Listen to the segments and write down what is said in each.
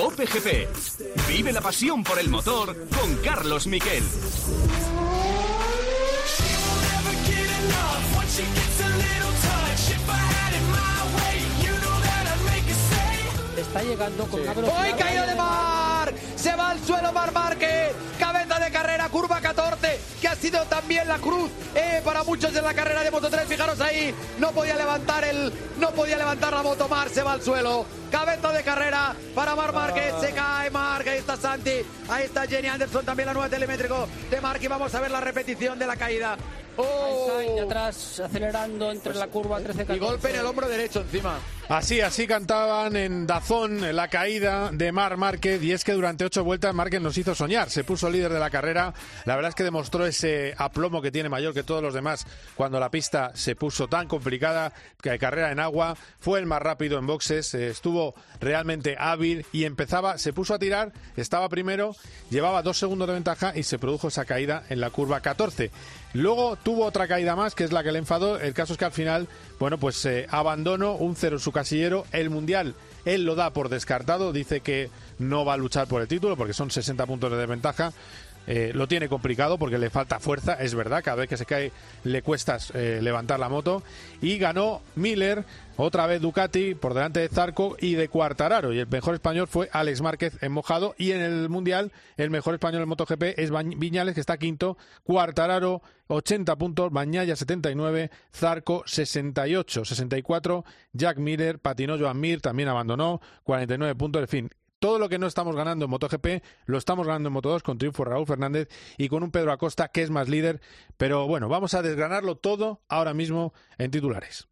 Cope GP. Vive la pasión por el motor con Carlos Miquel. Está llegando con una ¡Hoy caído de Mar! Se va al suelo Mar Márquez. Cabeza de carrera, curva 14, que ha sido también la cruz eh, para muchos en la carrera de Moto 3. Fijaros ahí, no podía levantar el, no podía levantar la moto Mar, se va al suelo. Cabeza de carrera para Mar Márquez, se cae Marc, ahí está Santi, ahí está Jenny Anderson, también la nueva telemétrico de Marc y vamos a ver la repetición de la caída. ¡Oh! Sainz de atrás acelerando entre la curva 13 Y golpe en el hombro derecho encima. Así, así cantaban en Dazón la caída de Mar Márquez y es que durante ocho vueltas Márquez nos hizo soñar, se puso líder de la carrera, la verdad es que demostró ese aplomo que tiene mayor que todos los demás cuando la pista se puso tan complicada, que carrera en agua, fue el más rápido en boxes, eh, estuvo realmente hábil y empezaba, se puso a tirar, estaba primero, llevaba dos segundos de ventaja y se produjo esa caída en la curva 14. Luego tuvo otra caída más, que es la que le enfadó. El caso es que al final, bueno, pues eh, abandonó un cero en su casillero. El Mundial, él lo da por descartado. Dice que no va a luchar por el título porque son 60 puntos de desventaja. Eh, lo tiene complicado porque le falta fuerza, es verdad, cada vez que se cae le cuesta eh, levantar la moto. Y ganó Miller, otra vez Ducati, por delante de Zarco y de Cuartararo. Y el mejor español fue Alex Márquez en mojado. Y en el Mundial, el mejor español en MotoGP es Viñales, que está quinto. Cuartararo, 80 puntos. Bañaya, 79. Zarco, 68. 64. Jack Miller, patinó Joan Mir, también abandonó. 49 puntos. En fin, todo lo que no estamos ganando en MotoGP lo estamos ganando en Moto2 con triunfo Raúl Fernández y con un Pedro Acosta que es más líder. Pero bueno, vamos a desgranarlo todo ahora mismo en titulares.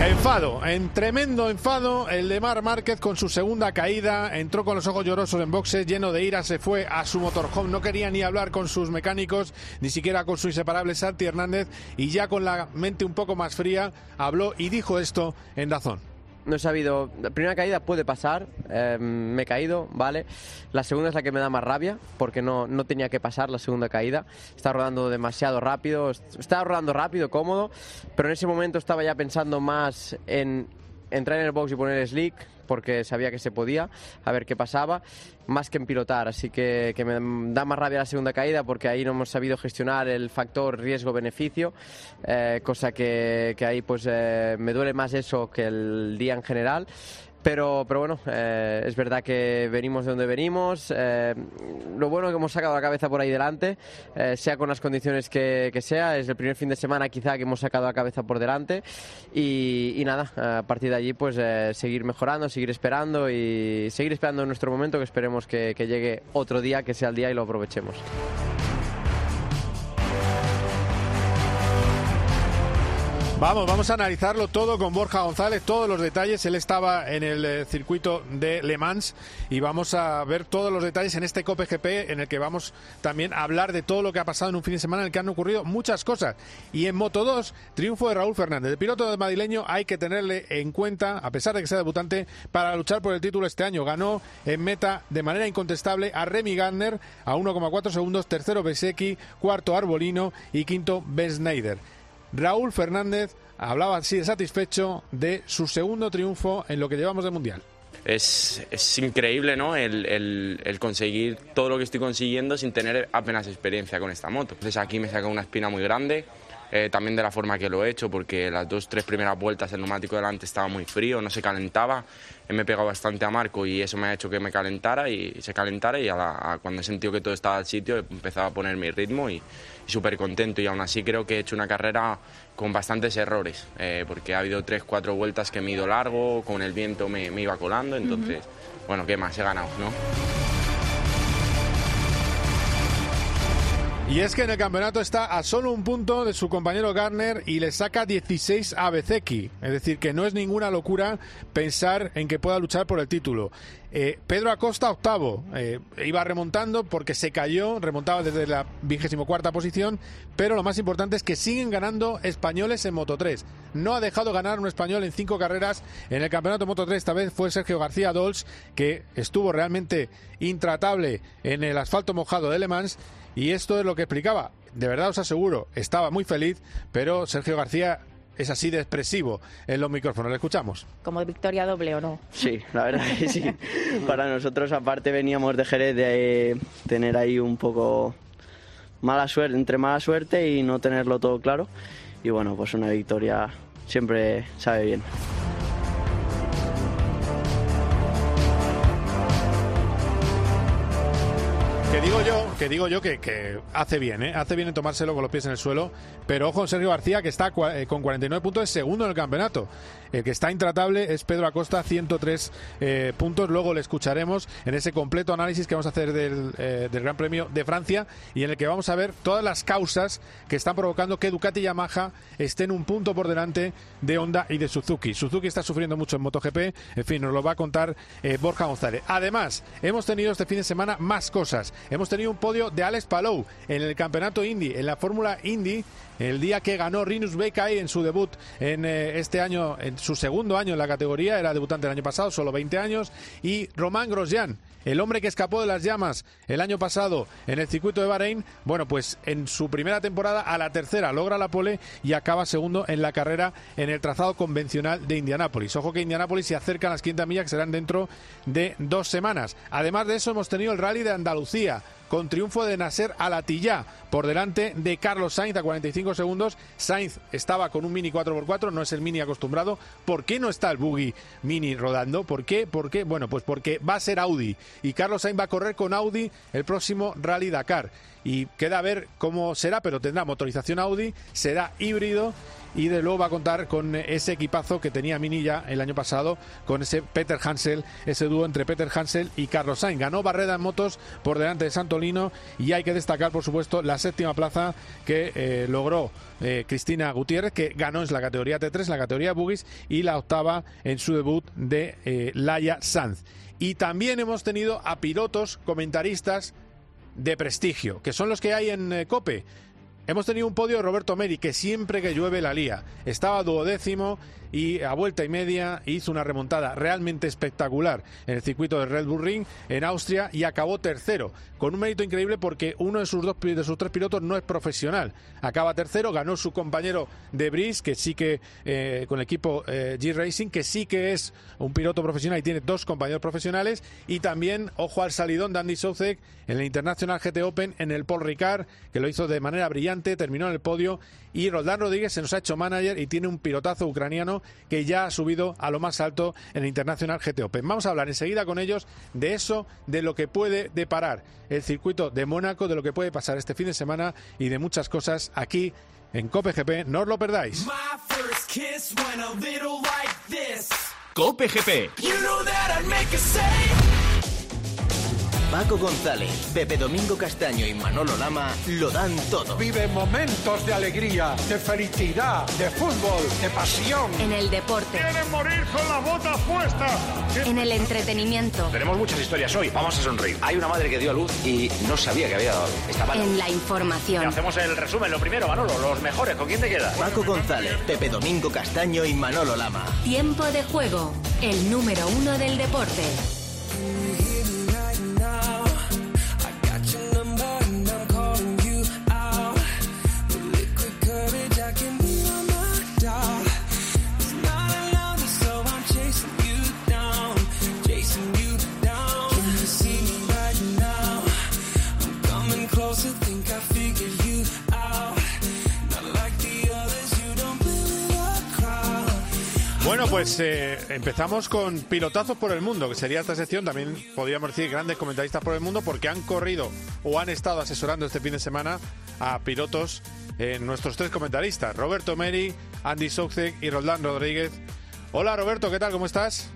Enfado, en tremendo enfado, el de Mar Márquez con su segunda caída, entró con los ojos llorosos en boxes, lleno de ira, se fue a su motorhome, no quería ni hablar con sus mecánicos, ni siquiera con su inseparable Santi Hernández, y ya con la mente un poco más fría, habló y dijo esto en Dazón. No he sabido. La primera caída puede pasar, eh, me he caído, ¿vale? La segunda es la que me da más rabia, porque no, no tenía que pasar la segunda caída. Estaba rodando demasiado rápido, est- estaba rodando rápido, cómodo, pero en ese momento estaba ya pensando más en entrar en el box y poner slick, porque sabía que se podía, a ver qué pasaba, más que en pilotar. Así que, que me da más rabia la segunda caída, porque ahí no hemos sabido gestionar el factor riesgo-beneficio, eh, cosa que, ahí pues eh, me duele más eso que el día en general. Pero, pero bueno, eh, es verdad que venimos de donde venimos. eh, lo bueno que hemos sacado la cabeza por ahí delante, eh, sea con las condiciones que, sea. Es el primer fin de semana quizá que hemos sacado la cabeza por delante. Y, nada, a partir de allí pues seguir mejorando, seguir esperando y seguir esperando en nuestro momento que esperemos que llegue otro día, que sea el día y lo aprovechemos. Vamos, vamos a analizarlo todo con Borja González, todos los detalles. Él estaba en el eh, circuito de Le Mans y vamos a ver todos los detalles en este Cope GP en el que vamos también a hablar de todo lo que ha pasado en un fin de semana en el que han ocurrido muchas cosas. Y en Moto 2, triunfo de Raúl Fernández. El piloto de madrileño hay que tenerle en cuenta, a pesar de que sea debutante, para luchar por el título este año. Ganó en meta de manera incontestable a Remy Gardner a 1,4 segundos, tercero Besecchi, cuarto Arbolino y quinto Ben. Raúl Fernández hablaba así de satisfecho de su segundo triunfo en lo que llevamos de mundial. Es, es increíble ¿no? El, el- conseguir todo lo que estoy consiguiendo sin tener apenas experiencia con esta moto. Entonces aquí me saca una espina muy grande, eh, también de la forma que lo he hecho, porque las dos, tres primeras vueltas el neumático delante estaba muy frío, no se calentaba, me he pegado bastante a Marco y eso me ha hecho que me calentara y se calentara y a la- a cuando he sentido que todo estaba al sitio he empezado a poner mi ritmo y, y súper contento y aún así creo que he hecho una carrera con bastantes errores, eh, porque ha habido tres, cuatro vueltas que me he ido largo, con el viento me, me iba colando, entonces, bueno, ¿qué más? He ganado, ¿no? Y es que en el campeonato está a solo un punto de su compañero Garner y le saca 16 a Bezeki. Es decir, que no es ninguna locura pensar en que pueda luchar por el título. Eh, Pedro Acosta, octavo. Eh, iba remontando porque se cayó, remontaba desde la vigésimo cuarta posición, pero lo más importante es que siguen ganando españoles en Moto 3. No ha dejado ganar un español en cinco carreras en el campeonato Moto 3. Esta vez fue Sergio García Dols, que estuvo realmente intratable en el asfalto mojado de Le Mans. Y esto es lo que explicaba. de verdad os aseguro, estaba muy feliz, pero Sergio García es así de expresivo en los micrófonos. ¿Le escuchamos? Como victoria doble o no. Sí, la verdad que sí. Para nosotros, aparte, veníamos de Jerez de tener ahí un poco mala suerte, entre mala suerte y no tenerlo todo claro. Y bueno, pues una victoria siempre sabe bien. Que digo yo, que digo yo que, que hace bien, ¿eh? hace bien en tomárselo con los pies en el suelo, pero ojo Sergio García que está eh, con 49 puntos es segundo en el campeonato. El que está intratable es Pedro Acosta, 103 eh, puntos. Luego le escucharemos en ese completo análisis que vamos a hacer del, eh, del Gran Premio de Francia y en el que vamos a ver todas las causas que están provocando que Ducati y Yamaha estén un punto por delante de Honda y de Suzuki. Suzuki está sufriendo mucho en MotoGP, en fin, nos lo va a contar Borja González. Además, hemos tenido este fin de semana más cosas. Hemos tenido un podio de Alex Palou en el campeonato Indy, en la Fórmula Indy, el día que ganó Rinus Bekai en su debut en eh, este año, en su segundo año en la categoría, era debutante el año pasado, solo 20 años, y Román Grosjean, el hombre que escapó de las llamas el año pasado en el circuito de Bahrein, bueno, pues en su primera temporada a la tercera logra la pole y acaba segundo en la carrera en el trazado convencional de Indianápolis. Ojo que Indianápolis se acerca a las 500 millas que serán dentro de dos semanas. Además de eso hemos tenido el rally de Andalucía con triunfo de Nasser Alatilla por delante de Carlos Sainz a 45 segundos. Sainz estaba con un Mini 4x4, no es el Mini acostumbrado. ¿Por qué no está el Buggy Mini rodando? ¿Por qué? ¿Por qué? Bueno, pues porque va a ser Audi y Carlos Sainz va a correr con Audi el próximo Rally Dakar. Y queda a ver cómo será, pero tendrá motorización Audi, será híbrido y de luego va a contar con ese equipazo que tenía Mini ya el año pasado, con ese Peter Hansel, ese dúo entre Peter Hansel y Carlos Sainz. Ganó Barreda en motos por delante de Santolino y hay que destacar, por supuesto, la séptima plaza que eh, logró eh, Cristina Gutiérrez, que ganó en la categoría T3, en la categoría Buggies, y la octava en su debut de eh, Laia Sanz. Y también hemos tenido a pilotos, comentaristas de prestigio, que son los que hay en eh, Cope. Hemos tenido un podio de Roberto Meri, que siempre que llueve la lía. Estaba duodécimo y a vuelta y media hizo una remontada realmente espectacular en el circuito de Red Bull Ring en Austria y acabó tercero, con un mérito increíble porque uno de sus dos de sus tres pilotos no es profesional. Acaba tercero, ganó su compañero de Brice, que sí que eh, con el equipo eh, G Racing, que sí que es un piloto profesional y tiene dos compañeros profesionales, y también ojo al salidón de Andy Soucek en el International GT Open en el Paul Ricard, que lo hizo de manera brillante, terminó en el podio y Roldán Rodríguez se nos ha hecho manager y tiene un pilotazo ucraniano que ya ha subido a lo más alto en el International GT Open. Vamos a hablar enseguida con ellos de eso, de lo que puede deparar el circuito de Mónaco, de lo que puede pasar este fin de semana y de muchas cosas aquí en Cope GP. No os lo perdáis. Cope GP. Paco González, Pepe Domingo Castaño y Manolo Lama lo dan todo. Vive momentos de alegría, de felicidad, de fútbol, de pasión. En el deporte. ¡Quieren morir con la bota puesta! En el entretenimiento. Tenemos muchas historias hoy, vamos a sonreír. Hay una madre que dio a luz y no sabía que había dado a luz. Estaba En la información. Hacemos el resumen, lo primero, Manolo, los mejores, ¿con quién te quedas? Paco González, Pepe Domingo Castaño y Manolo Lama. Tiempo de juego. El número uno del deporte. Bueno, pues eh, empezamos con pilotazos por el mundo, que sería esta sección. También podríamos decir grandes comentaristas por el mundo, porque han corrido o han estado asesorando este fin de semana a pilotos, eh, nuestros tres comentaristas: Roberto Meri, Andy Soucek y Roldán Rodríguez. Hola Roberto, ¿qué tal? ¿Cómo estás?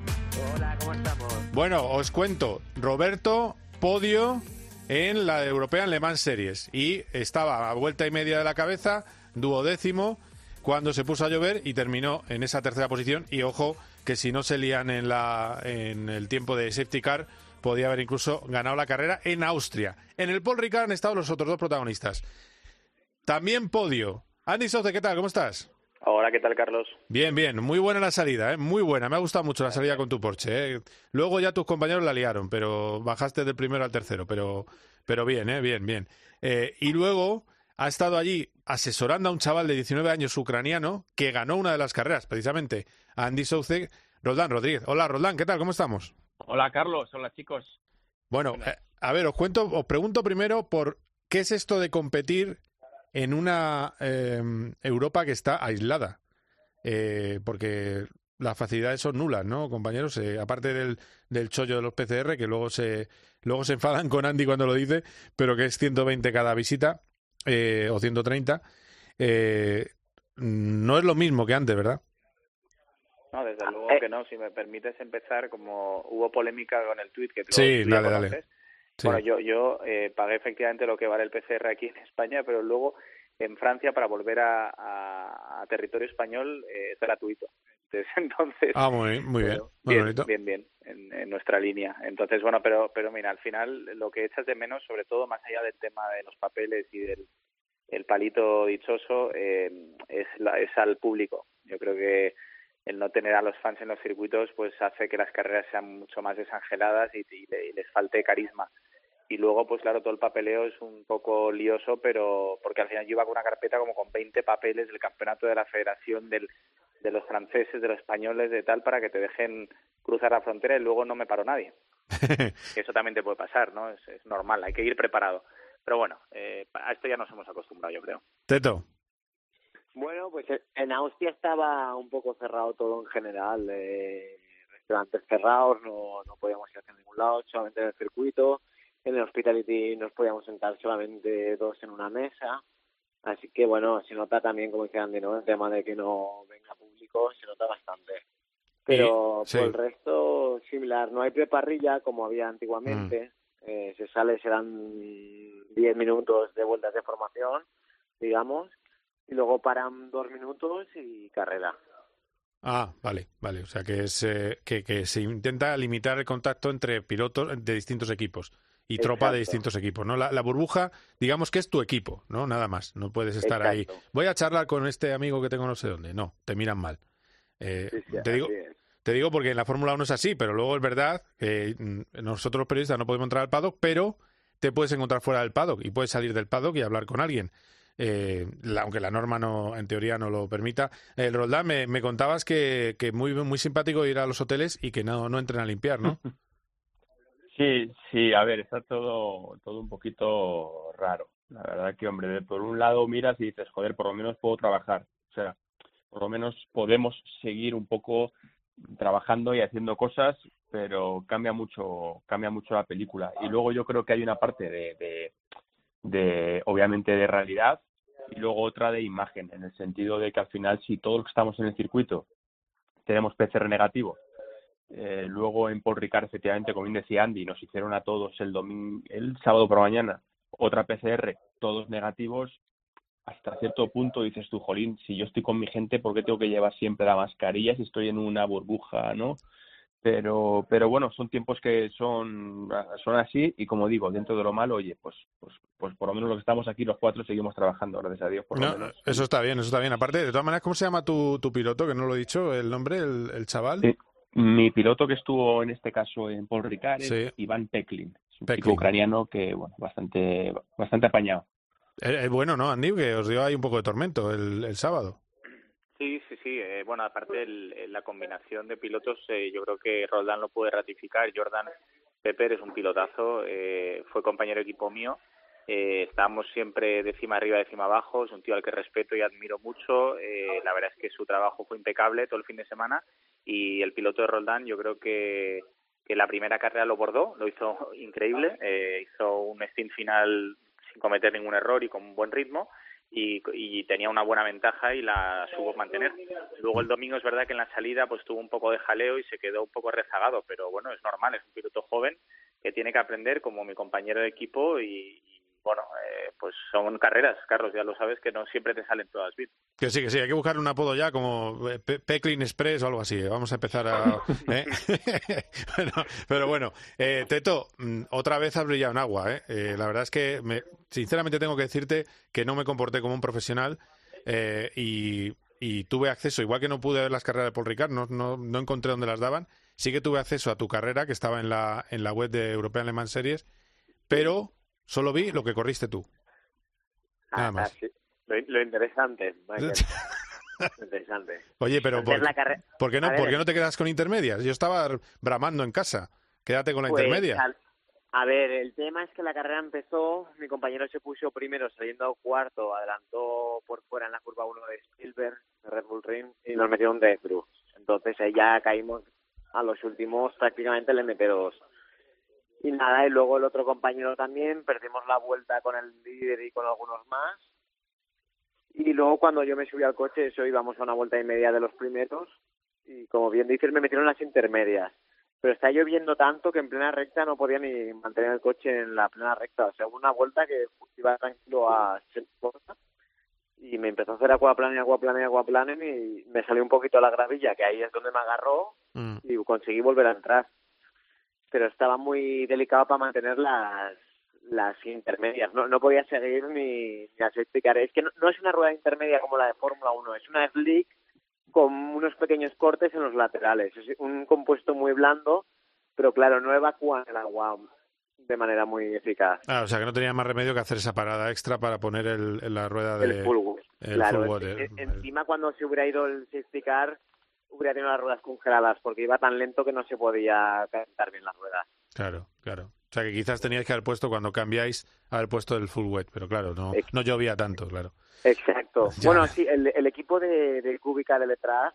Hola, ¿cómo estamos? Bueno, os cuento. Roberto, podio en la European Le Mans Series y estaba a vuelta y media de la cabeza, duodécimo, cuando se puso a llover y terminó en esa tercera posición. Y ojo, que si no se lían en, la, en el tiempo de safety car, podía haber incluso ganado la carrera en Austria. En el Paul Ricard han estado los otros dos protagonistas. También podio. Andy Soce, ¿qué tal? ¿Cómo estás? Hola, ¿qué tal, Carlos? Bien, bien, muy buena la salida, ¿eh? muy buena. Me ha gustado mucho la salida con tu Porsche. ¿eh? Luego ya tus compañeros la liaron, pero bajaste del primero al tercero, pero, pero bien, ¿eh? bien, bien. Eh, y luego ha estado allí asesorando a un chaval de 19 años ucraniano que ganó una de las carreras, precisamente, a Andy Soucek, Roldán Rodríguez. Hola, Roldán, ¿qué tal? ¿Cómo estamos? Hola, Carlos. Hola, chicos. Bueno, eh, a ver, os cuento, os pregunto primero por qué es esto de competir en una eh, Europa que está aislada. Eh, porque las facilidades son nulas, ¿no, compañeros? Eh, aparte del, del chollo de los PCR, que luego se, luego se enfadan con Andy cuando lo dice, pero que es 120 cada visita, eh, o 130, eh, no es lo mismo que antes, ¿verdad? No, desde luego que no. Si me permites empezar, como hubo polémica con el tweet que tú Sí, tú dale, dale. conoces, Sí. Bueno, yo, yo eh, pagué efectivamente lo que vale el PCR aquí en España, pero luego en Francia para volver a, a- a territorio español eh, es gratuito. Entonces, entonces Ah, muy, muy bien, muy bien, bonito. bien, bien, en, en nuestra línea. Entonces, bueno, pero, pero mira, al final lo que echas de menos, sobre todo más allá del tema de los papeles y del el palito dichoso, eh, es, la- es al público. Yo creo que el no tener a los fans en los circuitos pues hace que las carreras sean mucho más desangeladas y, y y les falte carisma. Y luego, pues claro, todo el papeleo es un poco lioso, pero porque al final yo iba con una carpeta como con 20 papeles del campeonato de la federación, del, de los franceses, de los españoles, de tal, para que te dejen cruzar la frontera y luego no me paró nadie. Eso también te puede pasar, ¿no? Es, es normal, hay que ir preparado. Pero bueno, eh, a esto ya nos hemos acostumbrado, yo creo. Teto. Bueno, pues eh, en Austria estaba un poco cerrado todo en general. Eh, restaurantes cerrados, no, no podíamos ir hacia ningún lado, solamente en el circuito. En el hospitality nos podíamos sentar solamente dos en una mesa. Así que bueno, se nota también, como dice Andy, ¿no? El tema de que no venga público se nota bastante. Pero sí. por el resto, similar. No hay preparrilla como había antiguamente. Eh, se sale, serán 10 minutos de vueltas de formación, digamos, y luego paran dos minutos y carrera. Ah, vale, vale. O sea que es eh, que, que se intenta limitar el contacto entre pilotos de distintos equipos y tropa de distintos equipos, ¿no? La, la burbuja, digamos que es tu equipo, ¿no? Nada más. No puedes estar ahí. Voy a charlar con este amigo que tengo no sé dónde. No, te miran mal. Eh, te digo, es. te digo porque en la Fórmula 1 es así, pero luego es verdad que mm, nosotros los periodistas no podemos entrar al paddock, pero te puedes encontrar fuera del paddock y puedes salir del paddock y hablar con alguien. Eh, la- aunque la norma no, en teoría no lo permita. El Roldán, me, me contabas que, que muy, muy simpático ir a los hoteles y que no, no entren a limpiar, ¿no? Sí, sí, a ver, está todo, todo un poquito raro. La verdad que, hombre, por un lado miras y dices, joder, por lo menos puedo trabajar. O sea, por lo menos podemos seguir un poco trabajando y haciendo cosas, pero cambia mucho, cambia mucho la película. Y luego yo creo que hay una parte de, de, de obviamente, de realidad y luego otra de imagen, en el sentido de que al final, si todos los que estamos en el circuito tenemos PCR negativo, eh, luego en Paul Ricard, efectivamente, como bien decía Andy, nos hicieron a todos el domingo, el sábado por la mañana, otra PCR, todos negativos. Hasta cierto punto dices tú, Jolín, si yo estoy con mi gente, ¿por qué tengo que llevar siempre la mascarilla si estoy en una burbuja, no? Pero, pero bueno, son tiempos que son, son así y como digo, dentro de lo malo, oye, pues, pues, pues por lo menos los que estamos aquí los cuatro seguimos trabajando, gracias a Dios, por lo No, menos. eso está bien, eso está bien. Aparte, de todas maneras, ¿cómo se llama tu, tu piloto? Que no lo he dicho, el nombre, el, el chaval. Sí. Mi piloto que estuvo en este caso en Paul Ricard es Sí. Iván Peklin, es un Peklin. ucraniano que, bueno, bastante, bastante apañado. Es bueno, ¿no, Andy? Que os dio ahí un poco de tormento el, el sábado. Sí, sí, sí. eh, bueno, aparte el- el- la combinación de pilotos, eh, yo creo que Roldán lo puede ratificar. Jordan Pepper es un pilotazo, eh, fue compañero de equipo mío. Eh, estábamos siempre de cima arriba, de cima abajo. Es un tío al que respeto y admiro mucho. Eh, la verdad es que su trabajo fue impecable todo el fin de semana. Y el piloto de Roldán, yo creo que, que la primera carrera lo bordó, lo hizo increíble. Eh, hizo un stint final sin cometer ningún error y con un buen ritmo y, y tenía una buena ventaja y la supo mantener. Luego el domingo es verdad que en la salida pues tuvo un poco de jaleo y se quedó un poco rezagado, pero bueno, es normal, es un piloto joven que tiene que aprender como mi compañero de equipo y, bueno, eh, pues son carreras, Carlos, ya lo sabes que no siempre te salen todas bien. Que sí, que sí, hay que buscar un apodo ya como eh, Pe- Peclin Express o algo así. eh. Vamos a empezar a... ¿eh? Bueno, pero bueno, eh, Teto, mm, otra vez has brillado en agua. ¿eh? Eh, la verdad es que, me- sinceramente, tengo que decirte que no me comporté como un profesional eh, y, y tuve acceso, igual que no pude ver las carreras de Paul Ricard, no, no, no encontré dónde las daban, sí que tuve acceso a tu carrera, que estaba en la, en la web de European Le Mans Series, pero solo vi lo que corriste tú. Nada más. sí. Lo, lo interesante, Michael. Lo interesante. Oye, pero ¿por, la carre- ¿por qué no, ver, por qué no te quedas con intermedias? Yo estaba bramando en casa. Quédate con la Pues, intermedia. al- A ver, el tema es que la carrera empezó, mi compañero se puso primero saliendo cuarto, adelantó por fuera en la curva 1 de Spielberg, de Red Bull Ring, y nos metieron de through. Entonces ahí ya caímos a los últimos prácticamente el MP2. Y nada, y luego el otro compañero también, perdimos la vuelta con el líder y con algunos más. Y luego cuando yo me subí al coche, eso íbamos a una vuelta y media de los primeros, y como bien dices, me metieron las intermedias pero está lloviendo tanto que en plena recta no podía ni mantener el coche en la plena recta. O sea, hubo una vuelta que iba tranquilo a 60 y me empezó a hacer aquaplaning, aquaplaning, aquaplaning y me salió un poquito la gravilla, que ahí es donde me agarró Mm. y conseguí volver a entrar. Pero estaba muy delicado para mantener las las intermedias. No, no podía seguir ni, ni a safety car. Es que no, no es una rueda intermedia como la de Fórmula 1, es una slick con unos pequeños cortes en los laterales. Es un compuesto muy blando, pero claro, no evacúa el agua de manera muy eficaz. Ah, o sea que no tenía más remedio que hacer esa parada extra para poner el, la rueda de... el full wood. el claro, full en- el- en- encima cuando se hubiera ido el safety car, hubiera tenido las ruedas congeladas porque iba tan lento que no se podía calentar bien las ruedas. Claro, claro. O sea que quizás teníais que haber puesto, cuando cambiáis, haber puesto el full wet, pero claro, no, no llovía tanto, claro. Exacto. Ya. Bueno, sí, el, el equipo de, de Kubica de Letras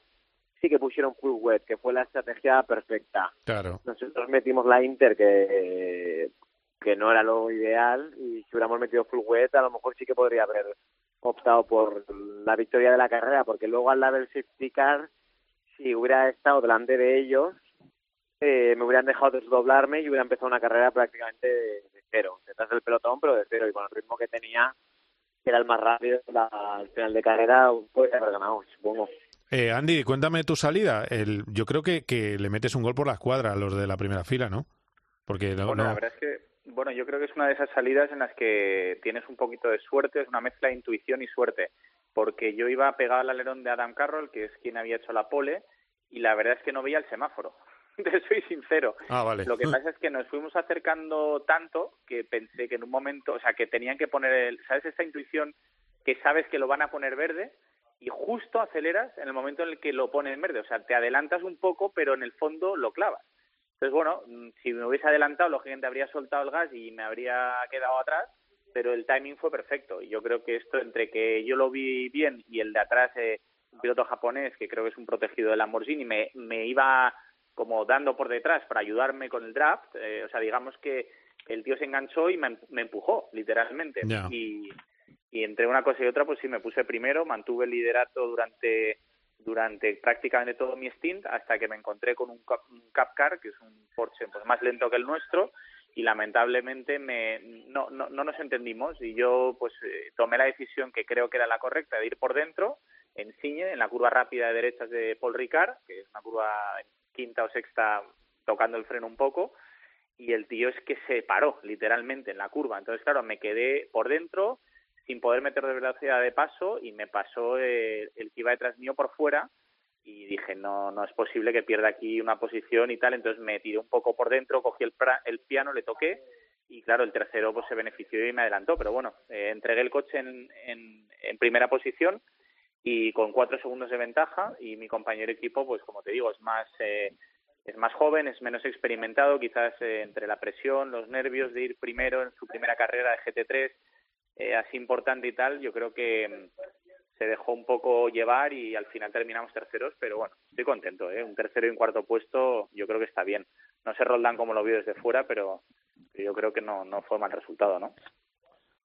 sí que pusieron full wet, que fue la estrategia perfecta. Claro. Nosotros metimos la Inter, que, que no era lo ideal, y si hubiéramos metido full wet, a lo mejor sí que podría haber optado por la victoria de la carrera, porque luego al lado del safety car, si hubiera estado delante de ellos, eh, me hubieran dejado desdoblarme y hubiera empezado una carrera prácticamente de, de cero, detrás del pelotón, pero de cero, y con el ritmo que tenía, que era el más rápido, la- al final de carrera, puede haber ganado, supongo. Eh, Andy, cuéntame tu salida. El, yo creo que, que le metes un gol por la escuadra a los de la primera fila, ¿no? Porque no, Bueno, no- la verdad es que, bueno, yo creo que es una de esas salidas en las que tienes un poquito de suerte, es una mezcla de intuición y suerte, porque yo iba pegado al alerón de Adam Carroll, que es quien había hecho la pole, y la verdad es que no veía el semáforo. Te soy sincero. Ah, vale. Lo que pasa es que nos fuimos acercando tanto que pensé que en un momento, o sea, que tenían que poner, el, ¿sabes? Esta intuición que sabes que lo van a poner verde y justo aceleras en el momento en el que lo ponen verde. O sea, te adelantas un poco, pero en el fondo lo clavas. Entonces, bueno, mm, si me hubiese adelantado, lógicamente habría soltado el gas y me habría quedado atrás, pero el timing fue perfecto. Y yo creo que esto, entre que yo lo vi bien y el de atrás, eh, un piloto japonés, que creo que es un protegido de Lamborghini, me, me iba como dando por detrás para ayudarme con el draft. eh, o sea, digamos que el tío se enganchó y me, me empujó, literalmente. Y, y entre una cosa y otra, pues sí, me puse primero, mantuve el liderato durante durante prácticamente todo mi stint hasta que me encontré con un, Cap- un Cup Car, que es un Porsche pues, más lento que el nuestro, y lamentablemente me, no, no, no nos entendimos y yo pues eh, tomé la decisión que creo que era la correcta de ir por dentro, en Ciñe, en la curva rápida de derechas de Paul Ricard, que es una curva quinta o sexta tocando el freno un poco, y el tío es que se paró literalmente en la curva. Entonces, claro, me quedé por dentro sin poder meter de velocidad de paso y me pasó eh, el que iba detrás mío por fuera y dije, no, no es posible que pierda aquí una posición y tal. Entonces me tiré un poco por dentro, cogí el, pra- el piano, le toqué y claro, el tercero pues se benefició y me adelantó. Pero bueno, eh, entregué el coche en, en, en primera posición y con cuatro segundos de ventaja y mi compañero equipo, pues como te digo, es más... Eh, es más joven, es menos experimentado, quizás eh, entre la presión, los nervios de ir primero en su primera carrera de GT3, eh, así importante y tal, yo creo que se dejó un poco llevar y al final terminamos terceros, pero bueno, estoy contento, ¿eh? un tercero y un cuarto puesto yo creo que está bien. No sé Roldán cómo lo vio desde fuera, pero yo creo que no, no fue mal resultado, ¿no?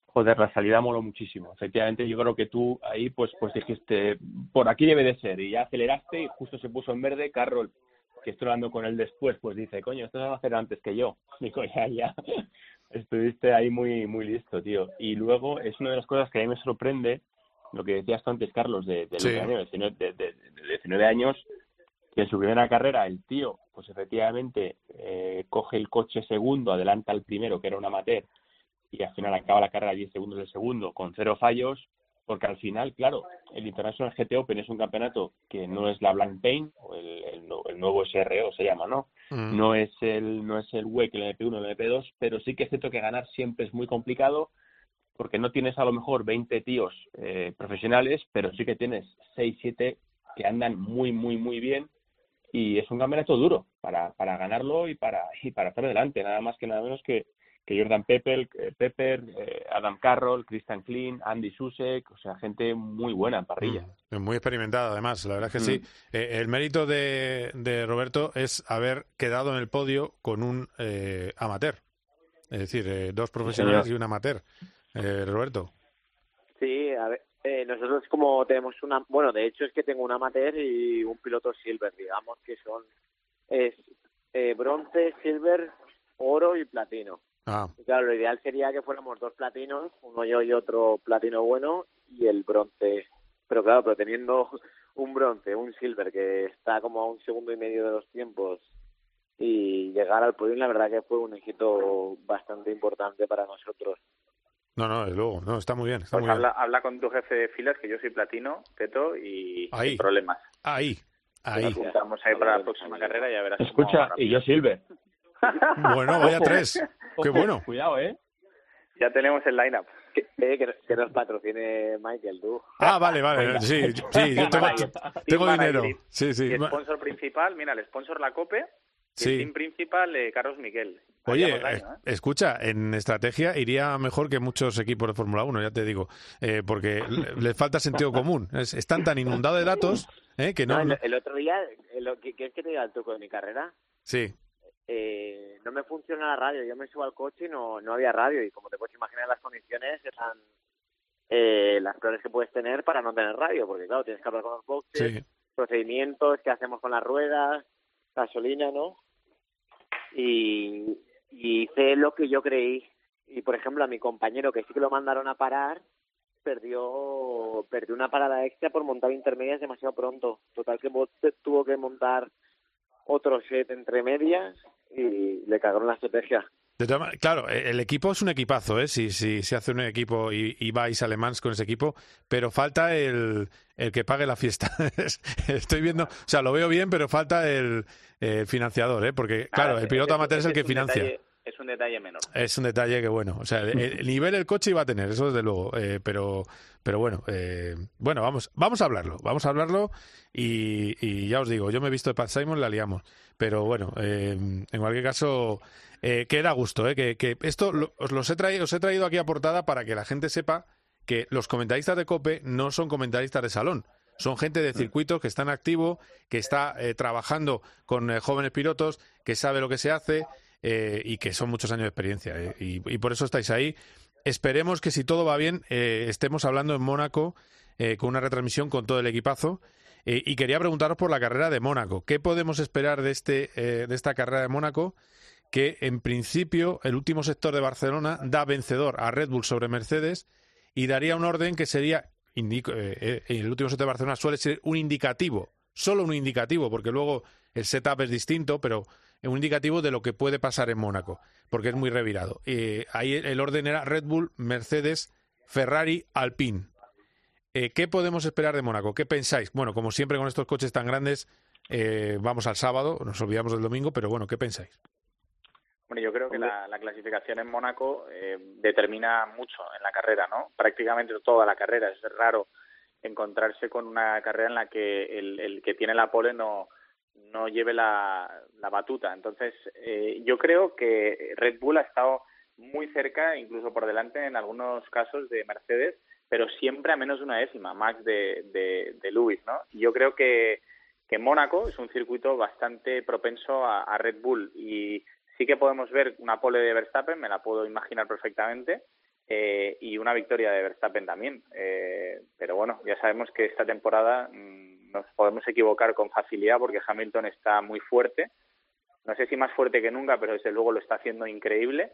Joder, la salida moló muchísimo. Efectivamente, yo creo que tú ahí pues pues dijiste, por aquí debe de ser, y ya aceleraste y justo se puso en verde, Carroll, que estoy hablando con él después, pues dice, coño, esto se va a hacer antes que yo. Digo, ya, ya, estuviste ahí muy muy listo, tío. Y luego es una de las cosas que a mí me sorprende, lo que decías tú antes, Carlos, de, de, Sí. Daniel, de, 19 de- de- de 19 años, que en su primera carrera el tío, pues efectivamente, eh, coge el coche segundo, adelanta al primero, que era un amateur, y al final acaba la carrera a 10 segundos del segundo, con cero fallos, porque al final, claro, el International GT Open es un campeonato que no es la Blank Pain, o el, el, el nuevo SRO se llama, ¿no? Mm. No es el no es el WEC, el MP1, el MP2, pero sí que es cierto que ganar siempre es muy complicado porque no tienes a lo mejor 20 tíos eh, profesionales, pero sí que tienes 6, 7 que andan muy, muy, muy bien y es un campeonato duro para, para ganarlo y para, y para estar adelante, nada más que nada menos que, que Jordan Pepper, eh, Pepper eh, Adam Carroll, Christian Klein, Andy Susek, o sea, gente muy buena en parrilla. Mm, muy experimentada, además, la verdad es que sí. Mm. Eh, el mérito de, de Roberto es haber quedado en el podio con un eh, amateur. Es decir, dos profesionales y un amateur. Eh, Roberto. Sí, a ver, eh, nosotros como tenemos una, bueno, de hecho es que tengo un amateur y un piloto silver, digamos que son es eh, bronce, silver, oro y platino. Ah, Y claro, lo ideal sería que fuéramos dos platinos, uno yo y otro platino bueno y el bronce. Pero claro, pero teniendo un bronce, un silver que está como a un segundo y medio de los tiempos y llegar al podio, la verdad que fue un éxito bastante importante para nosotros. No, no, desde luego, no, está muy bien, está Pues muy bien. habla, habla con tu jefe de filas, que yo soy platino, Teto, y Ahí. sin problemas. Ahí, ahí. Nos juntamos ahí para la próxima carrera y ya verás. Escucha, y yo Silver. Bueno, vaya tres. Qué bueno. Cuidado, ¿eh? Ya tenemos el line-up. Que, eh, que, que nos patrocine Michael, tú. Ah, vale, vale. Sí, sí, yo tengo, tengo dinero. Sí, sí. Y sponsor principal, mira, el sponsor La Cope, y el team principal, eh, Carlos Miguel. Oye, eh, daño, ¿eh? escucha, en estrategia iría mejor que muchos equipos de Fórmula 1, ya te digo, eh, porque le, le falta sentido común. Es- están tan inundados de datos eh, que no... No, el, no- el otro día, el, ¿qué, qué es que te diga el truco de mi carrera? Sí, eh, no me funciona la radio. Yo me subo al coche y no, no había radio. Y como te puedes imaginar, las condiciones eran eh, las peores que puedes tener para no tener radio. Porque, claro, tienes que hablar con los boxes, sí. procedimientos, qué hacemos con las ruedas, gasolina, ¿no? Y, y hice lo que yo creí. Y, por ejemplo, a mi compañero, que sí que lo mandaron a parar, perdió perdió una parada extra por montar intermedias demasiado pronto. Total que tuvo que montar otro set entre medias y le cagaron la estrategia. Claro, eh, el equipo es un equipazo, ¿eh? Si, si se hace un equipo y, y vais alemán con ese equipo, pero falta el, el que pague la fiesta. Estoy viendo, o sea, lo veo bien, pero falta el, el financiador, ¿eh? Porque, claro, Ah, el piloto amateur es el que financia. detalle- es un detalle menor. Es un detalle que bueno, o sea, el, el nivel el coche iba a tener, eso desde luego, eh, pero, pero bueno, eh, bueno, vamos, vamos a hablarlo, vamos a hablarlo y, y ya os digo, yo me he visto de Pat Simon, la liamos, pero bueno, eh, en cualquier caso, eh, que da gusto, eh, que, que esto lo- os los he traído, os he traído aquí a portada para que la gente sepa que los comentaristas de Cope no son comentaristas de salón. Son gente de circuito que está en activo, que está eh, trabajando con eh, jóvenes pilotos, que sabe lo que se hace eh, y que son muchos años de experiencia. y, y por eso estáis ahí. Esperemos que si todo va bien, estemos hablando en Mónaco eh, con una retransmisión con todo el equipazo. Y quería preguntaros por la carrera de Mónaco. ¿Qué podemos esperar de, este, de esta carrera de Mónaco? Que en principio el último sector de Barcelona da vencedor a Red Bull sobre Mercedes y daría un orden que sería, indico- eh, eh, el último sector de Barcelona suele ser un indicativo, solo un indicativo, porque luego el setup es distinto, pero un indicativo de lo que puede pasar en Mónaco, porque es muy revirado. Eh, ahí el orden era Red Bull, Mercedes, Ferrari, Alpine. Eh, ¿Qué podemos esperar de Mónaco? ¿Qué pensáis? Bueno, como siempre con estos coches tan grandes, vamos al sábado, nos olvidamos del domingo, pero bueno, ¿qué pensáis? Bueno, yo creo que la, la clasificación en Mónaco eh, determina mucho en la carrera, ¿no? Prácticamente toda la carrera. Es raro encontrarse con una carrera en la que el, el que tiene la pole no, no lleve la, la batuta. Entonces, eh, yo creo que Red Bull ha estado muy cerca, incluso por delante en algunos casos de Mercedes, pero siempre a menos de una décima, más de, de, de Lewis, ¿no? Yo creo que, que Mónaco es un circuito bastante propenso a, a Red Bull y sí que podemos ver una pole de Verstappen, me la puedo imaginar perfectamente, eh, y una victoria de Verstappen también. Eh, pero bueno, ya sabemos que esta temporada mmm, nos podemos equivocar con facilidad porque Hamilton está muy fuerte. No sé si más fuerte que nunca, pero desde luego lo está haciendo increíble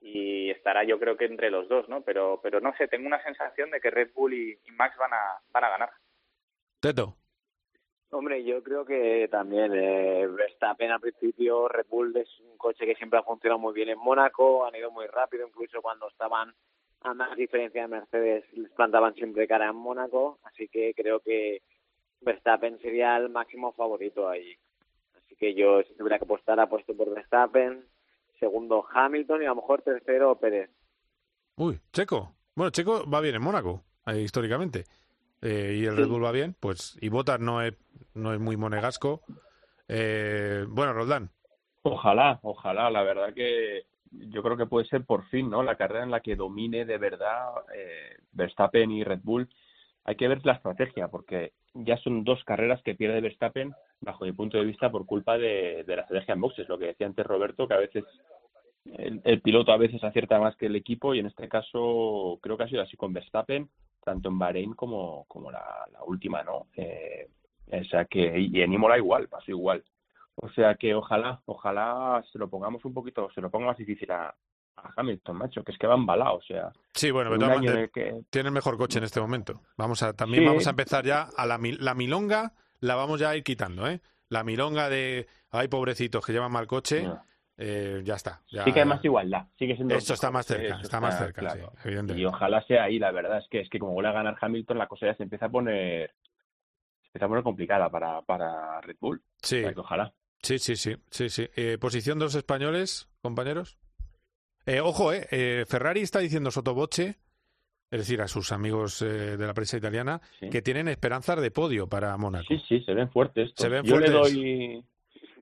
y estará yo creo que entre los dos, ¿no? Pero, pero no sé, tengo una sensación de que Red Bull y, y Max van a, van a ganar. Teto. Hombre, yo creo que también eh, Verstappen al principio, Red Bull es un coche que siempre ha funcionado muy bien en Mónaco, han ido muy rápido, incluso cuando estaban a más diferencia de Mercedes les plantaban siempre cara en Mónaco, así que creo que Verstappen sería el máximo favorito ahí. Así que yo si tuviera que apostar apuesto por Verstappen, segundo Hamilton y a lo mejor tercero Pérez. Uy, Checo. Bueno, Checo va bien en Mónaco, eh, históricamente. Eh, y el Red Bull va bien, pues. Y Bottas no es, no es muy monegasco. Eh, bueno, Roldán. Ojalá, ojalá. La verdad que yo creo que puede ser por fin, ¿no? La carrera en la que domine de verdad eh, Verstappen y Red Bull. Hay que ver la estrategia, porque ya son dos carreras que pierde Verstappen, bajo mi punto de vista, por culpa de, de la estrategia en boxes. Lo que decía antes Roberto, que a veces el, el, piloto a veces acierta más que el equipo, y en este caso creo que ha sido así con Verstappen, tanto en Bahrein como, como la, la última, ¿no? Eh, o sea que, y en Imola igual, pasó igual. O sea que ojalá, ojalá se lo pongamos un poquito, se lo ponga más difícil a, a Hamilton, macho, que es que va embalado, o sea. Sí, bueno, pero que... que- tiene el mejor coche en este momento. Vamos a también Sí. vamos a empezar ya a la, la milonga, la vamos ya a ir quitando, ¿eh? La milonga de ay pobrecitos que llevan mal coche, eh, ya está. Ya, sí que hay más igualdad, sigue siendo. Esto está más cerca, Eso está más cerca, claro. sí, evidentemente. Y ojalá sea ahí, la verdad es que es que como vuelve a ganar Hamilton, la cosa ya se empieza a poner se empieza a poner complicada para, para Red Bull. Sí. O sea que ojalá. Sí, sí, sí, sí, sí. Eh, posición de los españoles, compañeros. Eh, ojo, eh, eh, Ferrari está diciendo sotoboche, es decir, a sus amigos eh, de la prensa italiana, que tienen esperanzas de podio para Mónaco. Sí, sí, se ven fuertes. estos. Se ven yo fuertes. le doy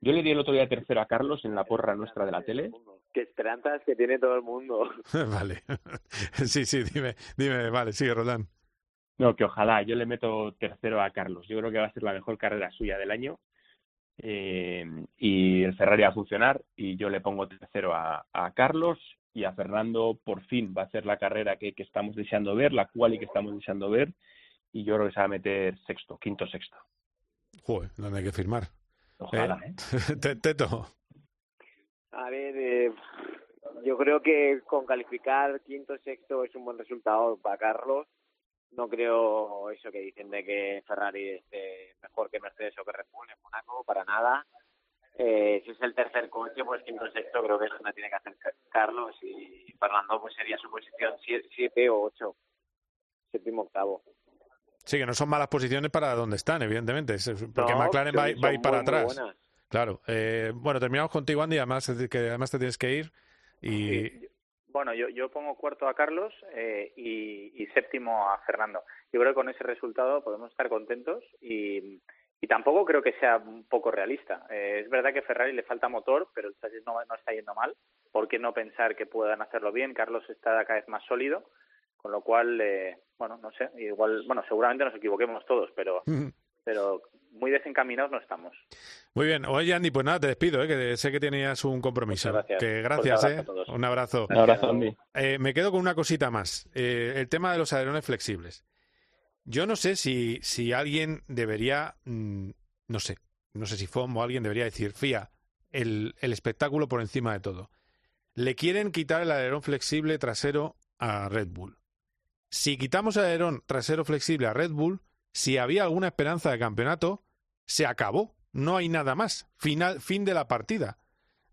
yo le di el otro día tercero a Carlos en la porra nuestra de la tele. Qué esperanzas que tiene todo el mundo. vale. sí, sí, dime, dime, vale, sigue, Roldán. No, que ojalá, yo le meto tercero a Carlos. Yo creo que va a ser la mejor carrera suya del año. Eh, y el Ferrari va a funcionar y yo le pongo tercero a, a Carlos y a Fernando por fin va a ser la carrera que, que estamos deseando ver, la quali que estamos deseando ver y yo creo que se va a meter sexto, quinto, sexto. Joder, ¿dónde hay que firmar? Ojalá, ¿eh? Te- Teto. A ver, eh, yo creo que con calificar quinto sexto es un buen resultado para Carlos. No creo eso que dicen de que Ferrari es eh, mejor que Mercedes o que Red Bull en Mónaco, para nada. Eh, si es el tercer coche, pues quinto sexto creo que es donde tiene que hacer Ca- Carlos y Fernando pues sería su posición sie- siete o ocho, séptimo octavo. Sí, que no son malas posiciones para donde están, evidentemente, porque No, McLaren va, va a ir para muy, atrás. Claro. Eh, bueno, terminamos contigo, Andy, además, que además te tienes que ir. Y Bueno, yo, yo pongo cuarto a Carlos eh, y, y séptimo a Fernando. Yo creo que con ese resultado podemos estar contentos y, y tampoco creo que sea un poco realista. Eh, es verdad que a Ferrari le falta motor, pero el chasis no, no está yendo mal. ¿Por qué no pensar que puedan hacerlo bien? Carlos está cada vez más sólido, con lo cual, eh, bueno, no sé, igual, bueno, seguramente nos equivoquemos todos, pero, pero muy desencaminados no estamos. Muy bien. Oye, Andy, pues nada, te despido, ¿eh? que sé que tenías un compromiso. Muchas gracias. Que Fuerte gracias, abrazo ¿eh? a todos. Un abrazo. Un abrazo, Andy. Eh, me quedo con una cosita más. Eh, el tema de los alerones flexibles. Yo no sé si, si alguien debería, mm, no sé, no sé si FOM o alguien debería decir, fía, el, el espectáculo por encima de todo. Le quieren quitar el alerón flexible trasero a Red Bull. Si quitamos el alerón trasero flexible a Red Bull, si había alguna esperanza de campeonato, se acabó. No hay nada más. Final, fin de la partida.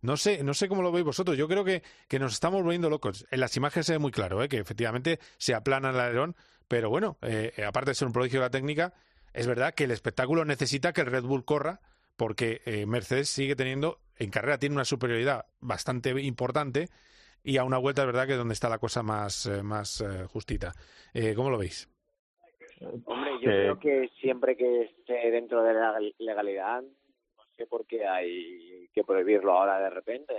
No sé, no sé cómo lo veis vosotros. Yo creo que, que nos estamos volviendo locos. En las imágenes se ve muy claro, ¿eh? que efectivamente se aplana el alerón, pero bueno, eh, eh, aparte de ser un prodigio de la técnica, es verdad que el espectáculo necesita que el Red Bull corra, porque eh, Mercedes sigue teniendo, en carrera tiene una superioridad bastante importante, y a una vuelta es verdad que es donde está la cosa más, eh, más eh, justita. Eh, ¿Cómo lo veis? Hombre, yo creo que siempre que esté dentro de la legalidad, no sé por qué hay que prohibirlo ahora de repente.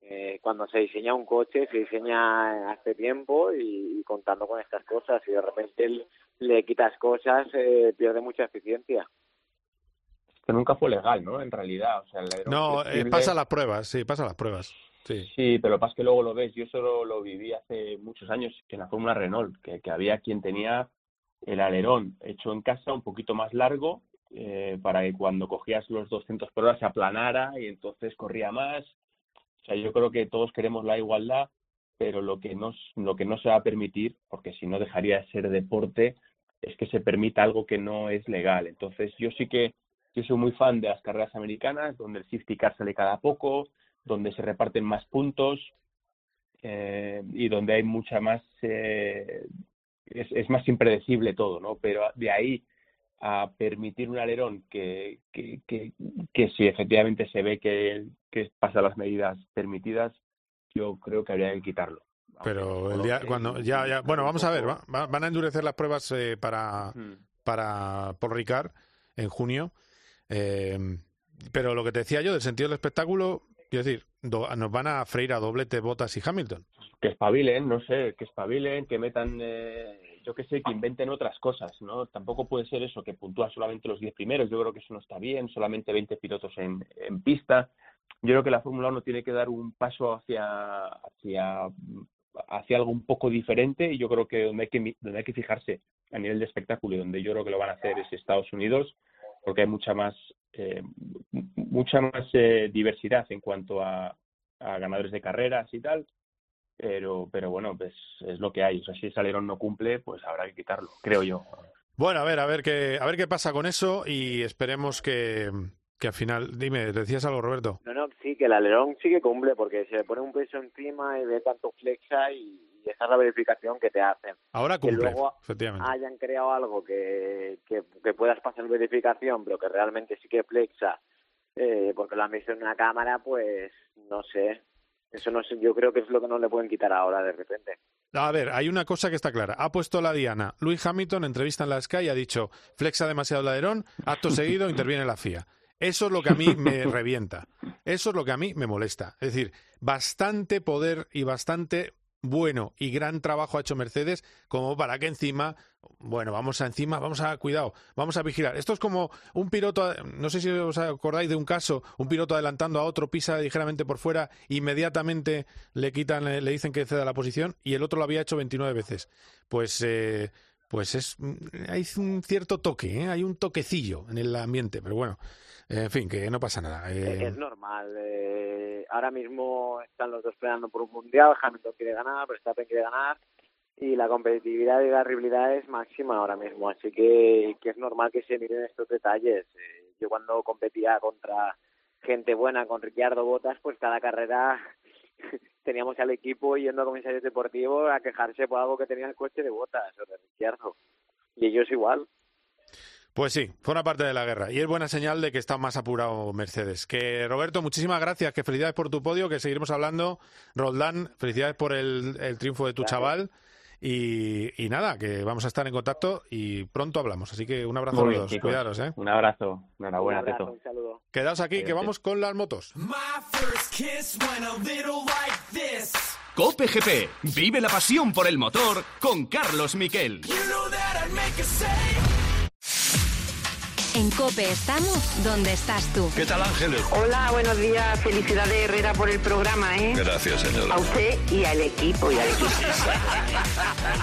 Eh, cuando se diseña un coche, se diseña hace tiempo y, y contando con estas cosas, y de repente le quitas cosas, eh, pierde mucha eficiencia. Que nunca fue legal, ¿no? En realidad, o sea, No, eh, pasa las pruebas, sí, pasa las pruebas. Sí. Sí, pero lo pasa que luego lo ves. Yo solo lo viví hace muchos años en la Fórmula Renault, que, que había quien tenía el alerón hecho en casa un poquito más largo eh, para que cuando cogías los 200 por hora se aplanara y entonces corría más. O sea, yo creo que todos queremos la igualdad, pero lo que no, lo que no se va a permitir, porque si no dejaría de ser deporte, es que se permita algo que no es legal. Entonces, yo sí que yo soy muy fan de las carreras americanas, donde el safety car sale cada poco, donde se reparten más puntos eh, y donde hay mucha más eh, es, es más impredecible todo, ¿no? Pero de ahí a permitir un alerón que, que, que, que si efectivamente se ve que, que pasa las medidas permitidas, yo creo que habría que quitarlo. pero el día cuando ya ya bueno vamos a ver va- va- van a endurecer las pruebas eh, para Mm. para Paul Ricard en junio eh, pero lo que te decía yo del sentido del espectáculo quiero decir nos van a freír a doblete Botas y Hamilton que espabilen, no sé, que espabilen, que metan, eh, yo qué sé, que inventen otras cosas, ¿no? Tampoco puede ser eso, que puntúan solamente los 10 primeros, yo creo que eso no está bien, solamente 20 pilotos en, en pista. Yo creo que la Fórmula 1 tiene que dar un paso hacia, hacia, hacia algo un poco diferente y yo creo que donde hay que, donde hay que fijarse a nivel de espectáculo y donde yo creo que lo van a hacer es Estados Unidos, porque hay mucha más, eh, mucha más eh, diversidad en cuanto a, ganadores de carreras y tal pero pero bueno pues es lo que hay. O sea si ese alerón no cumple pues habrá que quitarlo creo yo. Bueno a ver a ver qué a ver qué pasa con eso y esperemos que que al final dime decías algo Roberto No, no, sí, que el alerón sí que cumple porque se le pone un peso encima y ve tanto flexa y, y esa es la verificación que te hacen. ahora Que cumple luego efectivamente hayan creado algo que, que, que puedas pasar verificación, pero que realmente sí que flexa, eh, porque lo han visto en una cámara, pues no sé. Eso no sé, yo creo que es lo que no le pueden quitar ahora de repente. A ver, hay una cosa que está clara. Ha puesto la diana. Louis Hamilton, entrevista en la Sky, y ha dicho, flexa demasiado el alerón, acto seguido interviene la FIA. Eso es lo que a mí me revienta. Eso es lo que a mí me molesta. Es decir, bastante poder y bastante bueno y gran trabajo ha hecho Mercedes como para que encima, bueno, vamos a encima, vamos a cuidado, vamos a vigilar. Esto es como un piloto, no sé si os acordáis de un caso, un piloto adelantando a otro, pisa ligeramente por fuera, inmediatamente le quitan, le, dicen que ceda la posición y el otro lo había hecho 29 veces. Pues eh, pues es hay un cierto toque, ¿eh? hay un toquecillo en el ambiente, pero bueno, en fin, que no pasa nada. eh. Es normal. eh, ahora mismo están los dos peleando por un mundial. Hamilton quiere ganar, Verstappen quiere ganar. Y la competitividad y la rivalidad es máxima ahora mismo. Así que, que es normal que se miren estos detalles. Eh, yo cuando competía contra gente buena, con Ricciardo Botas, pues cada carrera teníamos al equipo yendo a comisarios deportivos a quejarse por algo que tenía el coche de Botas o de Ricciardo. Y ellos igual. Pues sí, forma parte de la guerra. Y es buena señal de que está más apurado Mercedes. Que Roberto, muchísimas gracias, que felicidades por tu podio, que seguiremos hablando. Roldán, felicidades por el, el triunfo de tu Gracias. chaval. Y, y nada, que vamos a estar en contacto y pronto hablamos. Así que un abrazo Muy a bien, los dos. chicos. Cuidaros, ¿eh? un abrazo enhorabuena Un abrazo, Teto un saludo. Quedaos aquí, que vamos con las motos. Cope GP. Vive la pasión por el motor con Carlos Miquel. En Cope estamos donde estás tú. ¿Qué tal, Ángeles? Hola, buenos días. Felicidades, Herrera, por el programa, ¿eh? Gracias, señora. A usted y al equipo, y al equipo.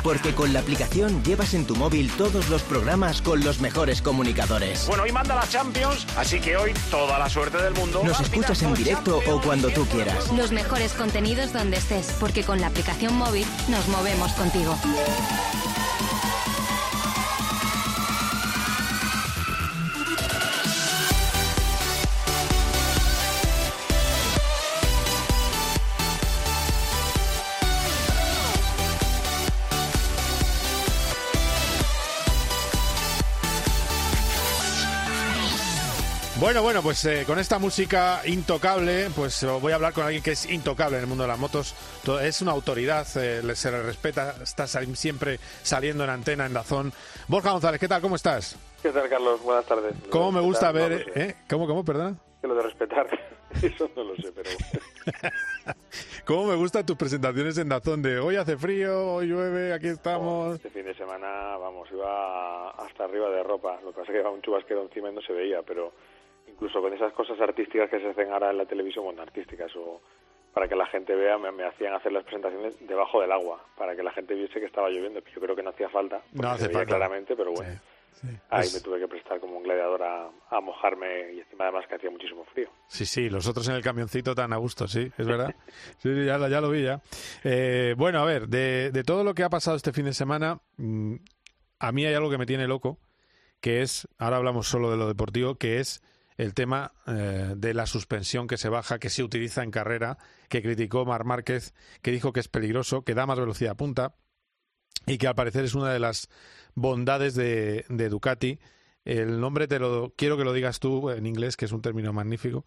Porque con la aplicación llevas en tu móvil todos los programas con los mejores comunicadores. Bueno, hoy manda la Champions, así que hoy toda la suerte del mundo. Nos escuchas en directo o cuando tú quieras. Los mejores contenidos donde estés, porque con la aplicación móvil nos movemos contigo. Bueno, bueno, pues eh, con esta música intocable, pues voy a hablar con alguien que es intocable en el mundo de las motos. To- Es una autoridad, eh, le- se le respeta, está siempre saliendo en antena, en Dazón. Borja González, ¿qué tal? ¿Cómo estás? ¿Qué tal, Carlos? Buenas tardes. ¿Cómo me gusta ver... no lo sé. ¿eh? ¿Cómo, cómo, perdona? Que lo de respetar, eso no lo sé, pero... ¿Cómo me gustan tus presentaciones en Dazón de hoy hace frío, hoy llueve, aquí estamos? Este fin de semana, vamos, iba hasta arriba de ropa. Lo que pasa es que iba un chubasquero encima y no se veía, pero incluso con esas cosas artísticas que se hacen ahora en la televisión, bueno, artísticas o para que la gente vea, me, me hacían hacer las presentaciones debajo del agua, para que la gente viese que estaba lloviendo, que yo creo que no hacía falta, No hace se veía falta. claramente, pero bueno. Ahí Es- me tuve que prestar como un gladiador a, a mojarme y encima además que hacía muchísimo frío. Sí, sí, los otros en el camioncito tan a gusto, sí, es verdad. Sí, sí, ya, lo- ya lo vi ya. Eh, bueno, a ver, de, de todo lo que ha pasado este fin de semana, mm, a mí hay algo que me tiene loco, que es, ahora hablamos solo de lo deportivo, que es el tema eh, de la suspensión que se baja, que se utiliza en carrera, que criticó Mar Márquez, que dijo que es peligroso, que da más velocidad a punta y que al parecer es una de las bondades de, de Ducati. El nombre te lo quiero que lo digas tú en inglés, que es un término magnífico.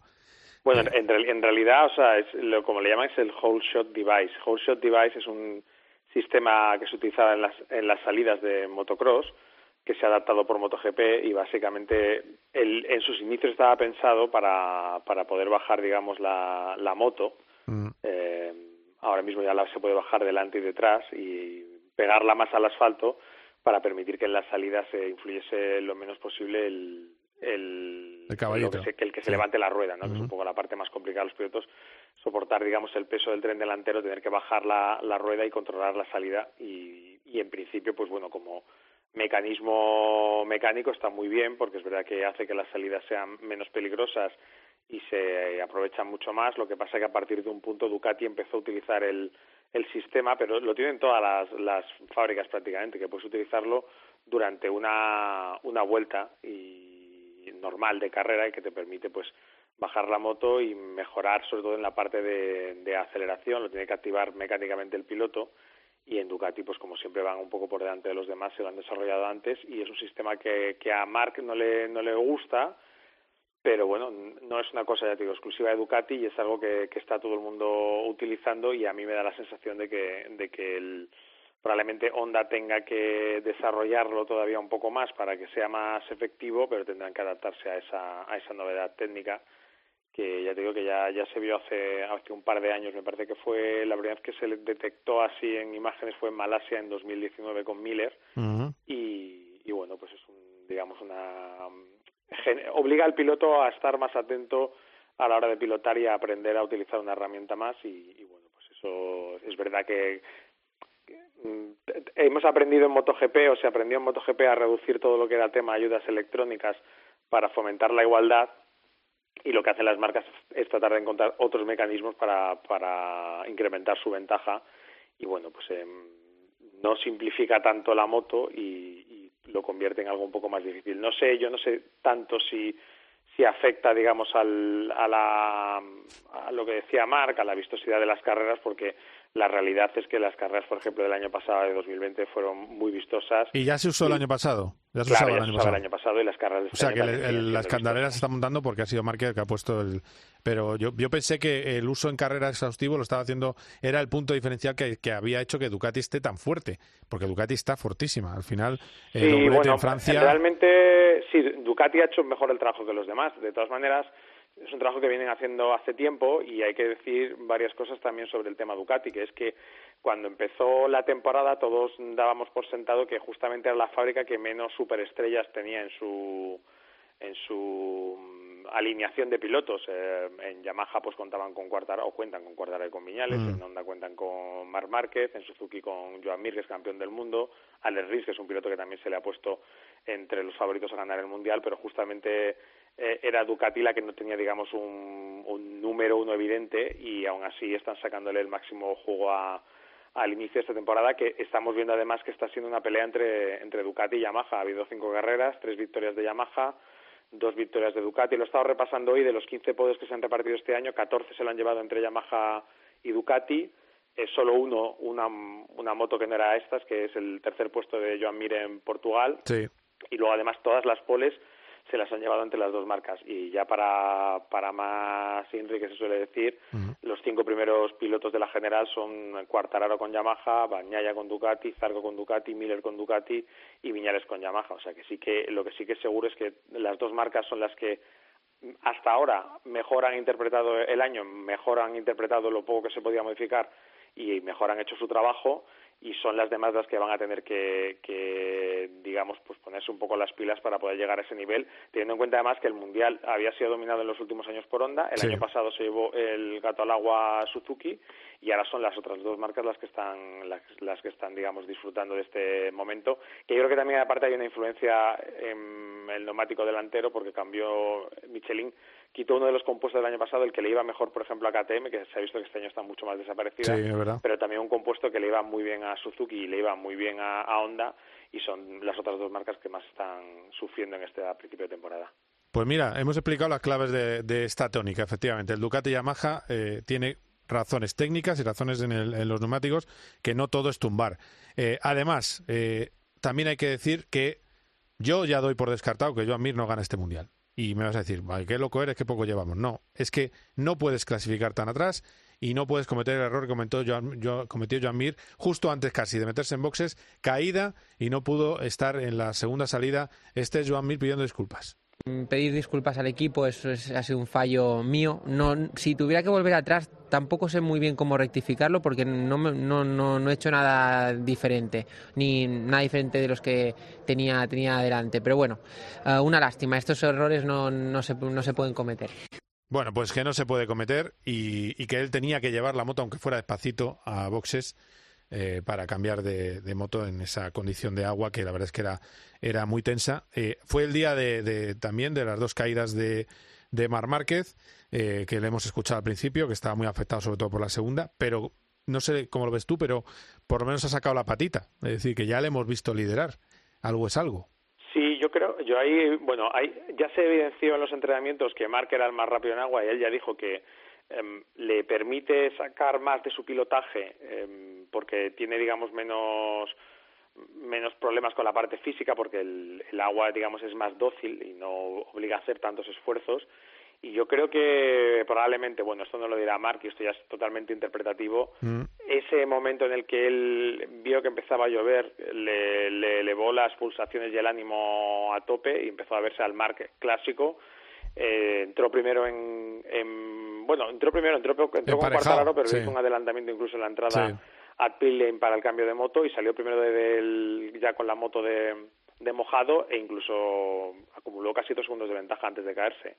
Bueno, en, real- en realidad, o sea, es lo, como le llaman es el whole shot device. Whole shot device es un sistema que se utilizaba en las, en las salidas de motocross que se ha adaptado por MotoGP y básicamente el- en sus inicios estaba pensado para, para poder bajar, digamos, la, la moto. Eh, ahora mismo ya la, se puede bajar delante y detrás y pegarla más al asfalto para permitir que en las salidas se influyese lo menos posible el, el, El caballito. que se- que el que se levante la rueda, ¿no? que es un poco la parte más complicada de los pilotos, soportar, digamos, el peso del tren delantero, tener que bajar la, la rueda y controlar la salida y, y en principio, pues bueno, como mecanismo mecánico está muy bien porque es verdad que hace que las salidas sean menos peligrosas y se aprovechan mucho más. Lo que pasa es que a partir de un punto Ducati empezó a utilizar el, el sistema, pero lo tienen todas las, las fábricas prácticamente, que puedes utilizarlo durante una, una vuelta y normal de carrera y que te permite pues bajar la moto y mejorar sobre todo en la parte de, de aceleración, lo tiene que activar mecánicamente el piloto y en Ducati pues como siempre van un poco por delante de los demás, se lo han desarrollado antes y es un sistema que, que a Mark no le, no le gusta, pero bueno, no es una cosa, ya te digo, exclusiva de Ducati y es algo que, que está todo el mundo utilizando y a mí me da la sensación de que, de que el, probablemente Honda tenga que desarrollarlo todavía un poco más para que sea más efectivo, pero tendrán que adaptarse a esa, a esa novedad técnica que ya te digo que ya, ya se vio hace, hace un par de años, me parece que fue la primera vez que se detectó así en imágenes fue en Malasia en 2019 con Miller. Y, y bueno, pues es un, digamos una obliga al piloto a estar más atento a la hora de pilotar y a aprender a utilizar una herramienta más. Y, y bueno, pues eso es verdad que mm, hemos aprendido en MotoGP o se aprendió en MotoGP a reducir todo lo que era tema ayudas electrónicas para fomentar la igualdad y lo que hacen las marcas es tratar de encontrar otros mecanismos para, para incrementar su ventaja. Y bueno pues em, no simplifica tanto la moto y, y lo convierte en algo un poco más difícil. No sé yo no sé tanto si si afecta digamos al, a la a lo que decía Marc a la vistosidad de las carreras porque la realidad es que las carreras por ejemplo del año pasado de 2020 fueron muy vistosas Y ya se usó el año pasado. Ya se claro, usaba ya el año usaba el año pasado y las carreras O este sea que el- el- las candeleras se están montando porque ha sido Márquez el que ha puesto el... Pero yo, yo pensé que el uso en carrera exhaustivo lo estaba haciendo, era el punto diferencial que, que había hecho que Ducati esté tan fuerte, porque Ducati está fortísima. Al final, el Sí, bueno, en Francia... realmente sí, Ducati ha hecho mejor el trabajo que los demás. De todas maneras, es un trabajo que vienen haciendo hace tiempo y hay que decir varias cosas también sobre el tema Ducati, que es que cuando empezó la temporada todos dábamos por sentado que justamente era la fábrica que menos superestrellas tenía en su en su mm, alineación de pilotos. Eh, en Yamaha pues contaban con Cuartara o cuentan con Cuartara y con Viñales, Mm. en Honda cuentan con Marc Márquez, en Suzuki con Joan Mir, que es campeón del mundo, Alex Rins, que es un piloto que también se le ha puesto entre los favoritos a ganar el mundial, pero justamente eh, era Ducati la que no tenía, digamos, un, un número uno evidente y aún así están sacándole el máximo jugo a, al inicio de esta temporada, que estamos viendo además que está siendo una pelea entre, entre Ducati y Yamaha. Ha habido cinco carreras, tres victorias de Yamaha, dos victorias de Ducati. Lo he estado repasando hoy, de los 15 podios que se han repartido este año, 14 se lo han llevado entre Yamaha y Ducati. Es solo uno, una, una moto que no era estas, que es el tercer puesto de Joan Mir en Portugal. Sí. Y luego además todas las poles se las han llevado entre las dos marcas. Y ya para, para más Inri, que se suele decir, los cinco primeros pilotos de la general son Quartararo con Yamaha, Bañaya con Ducati, Zarco con Ducati, Miller con Ducati y Viñales con Yamaha. O sea que sí que lo que sí que es seguro es que las dos marcas son las que hasta ahora mejor han interpretado el año, mejor han interpretado lo poco que se podía modificar y mejor han hecho su trabajo y son las demás las que van a tener que, que, digamos pues ponerse un poco las pilas para poder llegar a ese nivel teniendo en cuenta además que el mundial había sido dominado en los últimos años por Honda el Sí. año pasado se llevó el gato al agua Suzuki y ahora son las otras dos marcas las que están las, las que están digamos disfrutando de este momento que yo creo que también aparte hay una influencia en el neumático delantero porque cambió Michelin quitó uno de los compuestos del año pasado el que le iba mejor por ejemplo a KTM que se ha visto que este año está mucho más desaparecida Sí, es verdad. pero también un compuesto que le iba muy bien a Suzuki y le iba muy bien a, a Honda y son las otras dos marcas que más están sufriendo en este principio de temporada. Pues mira, hemos explicado las claves de, de esta tónica, efectivamente. El Ducati Yamaha eh, tiene razones técnicas y razones en, el- en los neumáticos, que no todo es tumbar. Eh, además, eh, también hay que decir que yo ya doy por descartado que Joan Mir no gana este mundial. Y me vas a decir, "Ay, qué loco eres, qué poco llevamos. No, es que no puedes clasificar tan atrás y no puedes cometer el error que comentó Joan, yo, cometió Joan Mir justo antes casi de meterse en boxes, caída y no pudo estar en la segunda salida. Este es Joan Mir pidiendo disculpas. Mm, Pedir disculpas al equipo, eso es- ha sido un fallo mío. No, si tuviera que volver atrás, tampoco sé muy bien cómo rectificarlo porque no, no, no, no he hecho nada diferente, ni nada diferente de los que tenía, tenía adelante. Pero bueno, eh, una lástima, estos errores no, no, se, no se pueden cometer. Bueno, pues que no se puede cometer y, que él tenía que llevar la moto, aunque fuera despacito, a boxes eh, para cambiar de moto en esa condición de agua que la verdad es que era, era muy tensa. Eh, fue el día de, también de las dos caídas de, de Mar Márquez, eh, que le hemos escuchado al principio, que estaba muy afectado sobre todo por la segunda, pero no sé cómo lo ves tú, pero por lo menos ha sacado la patita. Es decir, que ya le hemos visto liderar. Algo es algo. Sí, yo creo, yo ahí, bueno, ahí ya se evidenció en los entrenamientos que Mark era el más rápido en agua y él ya dijo que em, le permite sacar más de su pilotaje em, porque tiene, digamos, menos menos problemas con la parte física porque el, el agua, digamos, es más dócil y no obliga a hacer tantos esfuerzos. Y yo creo que probablemente, bueno, esto no lo dirá Mark y esto ya es totalmente interpretativo, ese momento en el que él vio que empezaba a llover, le, le elevó las pulsaciones y el ánimo a tope y empezó a verse al Mark clásico. Eh, entró primero en, en- bueno, entró primero, entró, entró con Cuartararo, pero sí. hizo un adelantamiento incluso en la entrada Sí. A pit lane para el cambio de moto y salió primero de- ya con la moto de, mojado e incluso acumuló casi dos segundos de ventaja antes de caerse.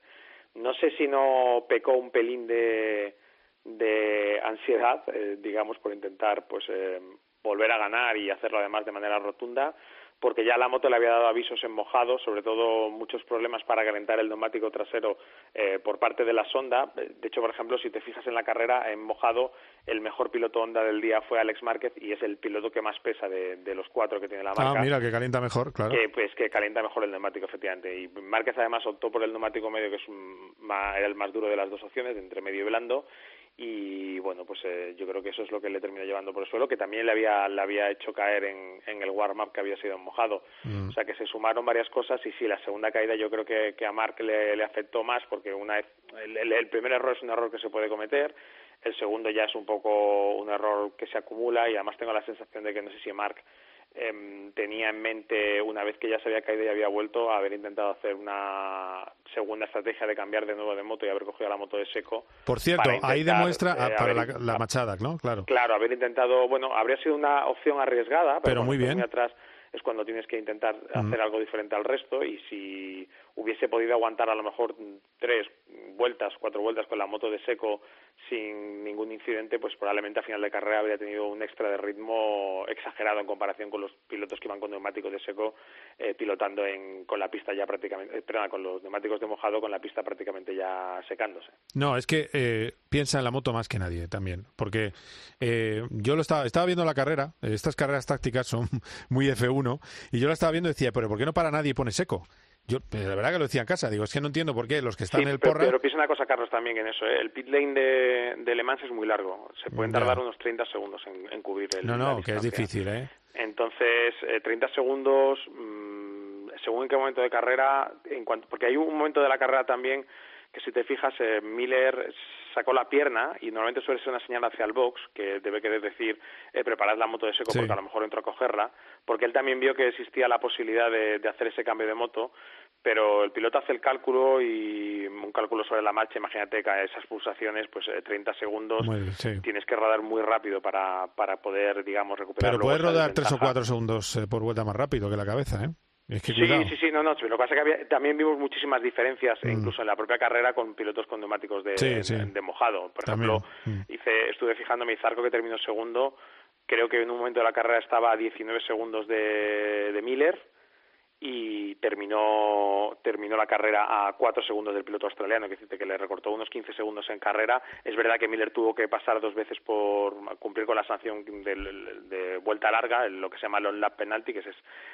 No sé si no pecó un pelín de, de ansiedad, eh, digamos, por intentar pues eh, volver a ganar y hacerlo además de manera rotunda, porque ya la moto le había dado avisos en mojado, sobre todo muchos problemas para calentar el neumático trasero eh, por parte de la sonda. De hecho, por ejemplo, si te fijas en la carrera, en mojado, el mejor piloto Honda del día fue Alex Márquez y es el piloto que más pesa de, de los cuatro que tiene la marca Ah, mira, que calienta mejor, claro. que pues que calienta mejor el neumático efectivamente y Márquez además optó por el neumático medio que es un- era el más duro de las dos opciones entre medio y blando y bueno pues eh, yo creo que eso es lo que le terminó llevando por el suelo que también le había le había hecho caer en, en el warm up que había sido mojado Mm. o sea que se sumaron varias cosas y sí la segunda caída yo creo que, que a Mark le, le afectó más porque una el- el primer error es un error que se puede cometer el segundo ya es un poco un error que se acumula y además tengo la sensación de que no sé si Mark em, tenía en mente una vez que ya se había caído y había vuelto haber intentado hacer una segunda estrategia de cambiar de nuevo de moto y haber cogido la moto de seco Por cierto, ahí demuestra ah, eh, para la, haber- la machada, ¿no? Claro. Claro, haber intentado, bueno, habría sido una opción arriesgada, pero, muy bien. atrás es cuando tienes que intentar hacer algo diferente al resto y si hubiese podido aguantar a lo mejor tres vueltas, cuatro vueltas con la moto de seco sin ningún incidente, pues probablemente a final de carrera habría tenido un extra de ritmo exagerado en comparación con los pilotos que iban con neumáticos de seco eh, pilotando en, con la pista ya prácticamente, eh, perdona, con los neumáticos de mojado con la pista prácticamente ya secándose. No, es que eh, piensa en la moto más que nadie también, porque eh, yo lo estaba, estaba viendo la carrera, estas carreras tácticas son muy F1, y yo la estaba viendo y decía, pero ¿por qué no para nadie pone seco? Yo, la verdad que lo decía en casa, digo, es que no entiendo por qué los que están Sí, en el pero, porra... pero piensa una cosa, Carlos, también en eso. ¿eh? El pit lane de, de Le Mans es muy largo. Se pueden Ya. tardar unos 30 segundos en, en cubrir el No, la no, que es difícil, ¿eh? Entonces, eh, 30 segundos, mm, según en qué momento de carrera, en cuanto, porque hay un momento de la carrera también que si te fijas, eh, Miller sacó la pierna y normalmente suele ser una señal hacia el box que debe querer decir eh, preparad la moto de seco Sí. porque a lo mejor entro a cogerla, porque él también vio que existía la posibilidad de, de hacer ese cambio de moto, pero el piloto hace el cálculo y un cálculo sobre la marcha, imagínate que a esas pulsaciones, pues eh, 30 segundos, Muy bien, sí. tienes que rodar muy rápido para, para poder, digamos, recuperar Pero puedes rodar tres o desventaja. cuatro segundos eh, por vuelta más rápido que la cabeza, ¿eh? Es que Sí, cuidado. sí, sí, no, no. Lo que pasa es que había- también vimos muchísimas diferencias, Mm. incluso en la propia carrera, con pilotos con neumáticos de, Sí, sí. de- de mojado. Por También. ejemplo, Mm. hice, estuve fijándome, Zarco, que terminó segundo, creo que en un momento de la carrera estaba a 19 segundos de, de Miller y terminó terminó la carrera a 4 segundos del piloto australiano, que dice que le recortó unos 15 segundos en carrera. Es verdad que Miller tuvo que pasar dos veces por cumplir con la sanción del- de, vuelta larga, lo que se llama el on-lap penalty, que es,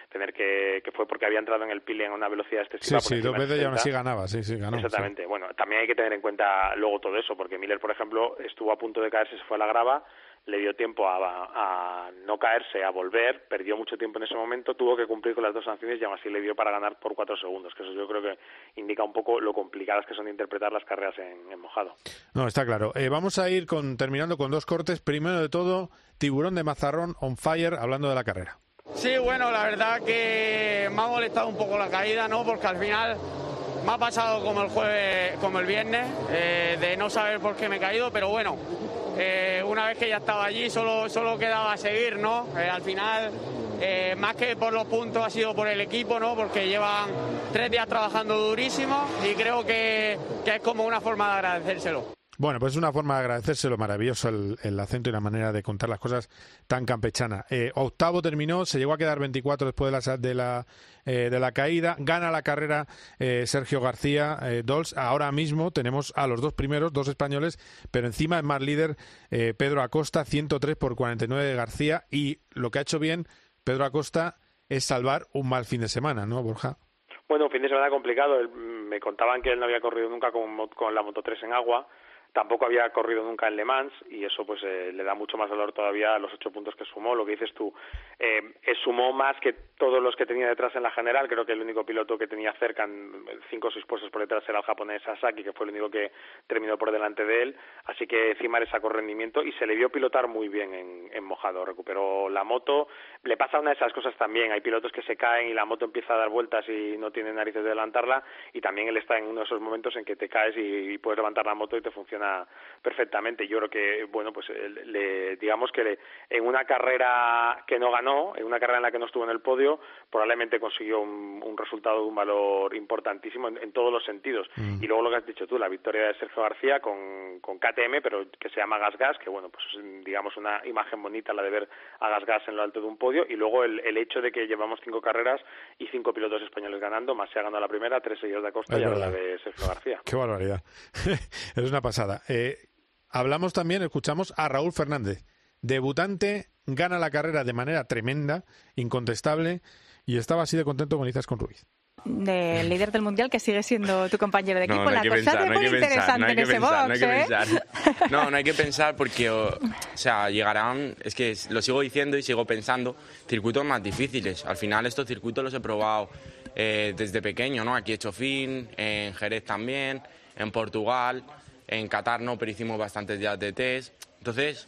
tener que, que fue porque había entrado en el peeling a una velocidad Sí, excesiva. sí, encima dos de veces y aún 60. así ganaba, sí, sí, ganó. sí. Exactamente. Bueno, también hay que tener en cuenta luego todo eso, porque Miller, por ejemplo, estuvo a punto de caerse, se fue a la grava, le dio tiempo a, a, no caerse, a volver, perdió mucho tiempo en ese momento, tuvo que cumplir con las dos sanciones y aún así le dio para ganar por cuatro segundos, que eso yo creo que indica un poco lo complicadas que son de interpretar las carreras en, mojado. No, está claro. Eh, vamos a ir con, terminando con dos cortes. Primero de todo, Tiburón de Mazarrón on fire, hablando de la carrera. Sí, bueno, la verdad que me ha molestado un poco la caída, ¿no? Porque al final me ha pasado como el jueves, como el viernes, eh, de no saber por qué me he caído, pero bueno, eh, una vez que ya estaba allí solo, solo quedaba seguir, ¿no? Eh, al final, más que por los puntos ha sido por el equipo, ¿no? Porque llevan tres días trabajando durísimo y creo que, que es como una forma de agradecérselo. Bueno, pues es una forma de agradecérselo maravilloso el, acento y la manera de contar las cosas tan campechana. Eh, octavo terminó, se llegó a quedar 24 después de la, de la, eh, de la caída. Gana la carrera eh, Sergio García Dols. Ahora mismo tenemos a los dos primeros, dos españoles, pero encima es más líder Pedro Acosta, 103 por 49 de García. Y lo que ha hecho bien Pedro Acosta es salvar un mal fin de semana, ¿no, Borja? Bueno, fin de semana complicado. Me contaban que él no había corrido nunca con, con la Moto 3 en agua Tampoco había corrido nunca en Le Mans y eso pues eh, le da mucho más valor todavía a los ocho puntos que sumó. Lo que dices tú, eh, sumó más que todos los que tenía detrás en la general. Creo que el único piloto que tenía cerca, en cinco o seis puestos por detrás, era el japonés Sasaki, que fue el único que terminó por delante de él. Así que encima le sacó rendimiento y se le vio pilotar muy bien en, mojado. Recuperó la moto. Le pasa una de esas cosas también. Hay pilotos que se caen y la moto empieza a dar vueltas y no tienen narices de adelantarla. Y también él está en uno de esos momentos en que te caes y puedes levantar la moto y te funciona perfectamente. Yo creo que, bueno, pues le, digamos que en una carrera que no ganó, en una carrera en la que no estuvo en el podio, probablemente consiguió un, resultado de un valor importantísimo en, todos los sentidos. Mm. Y luego lo que has dicho tú, la victoria de Sergio García con, con KTM, pero que se llama Gas Gas, que bueno, pues es digamos una imagen bonita la de ver a Gas Gas en lo alto de un podio. Y luego el, el hecho de que llevamos cinco carreras y cinco pilotos españoles ganando, más se ha ganado la primera, tres seguidos de Acosta y ahora la de Sergio García. Qué barbaridad. es una pasada. Eh, hablamos también, escuchamos a Raúl Fernández, debutante, gana la carrera de manera tremenda, incontestable, y estaba así de contento con Izas con Ruiz del líder del mundial que sigue siendo tu compañero de equipo. No, la cosa es muy interesante en ese box, no hay que ¿eh? pensar. No, no hay que pensar porque, o, sea, llegarán, es que lo sigo diciendo y sigo pensando, circuitos más difíciles. Al final estos circuitos los he probado eh, desde pequeño, ¿no? Aquí he hecho fin, en Jerez también, en Portugal. En Qatar no, pero hicimos bastantes días de test. Entonces,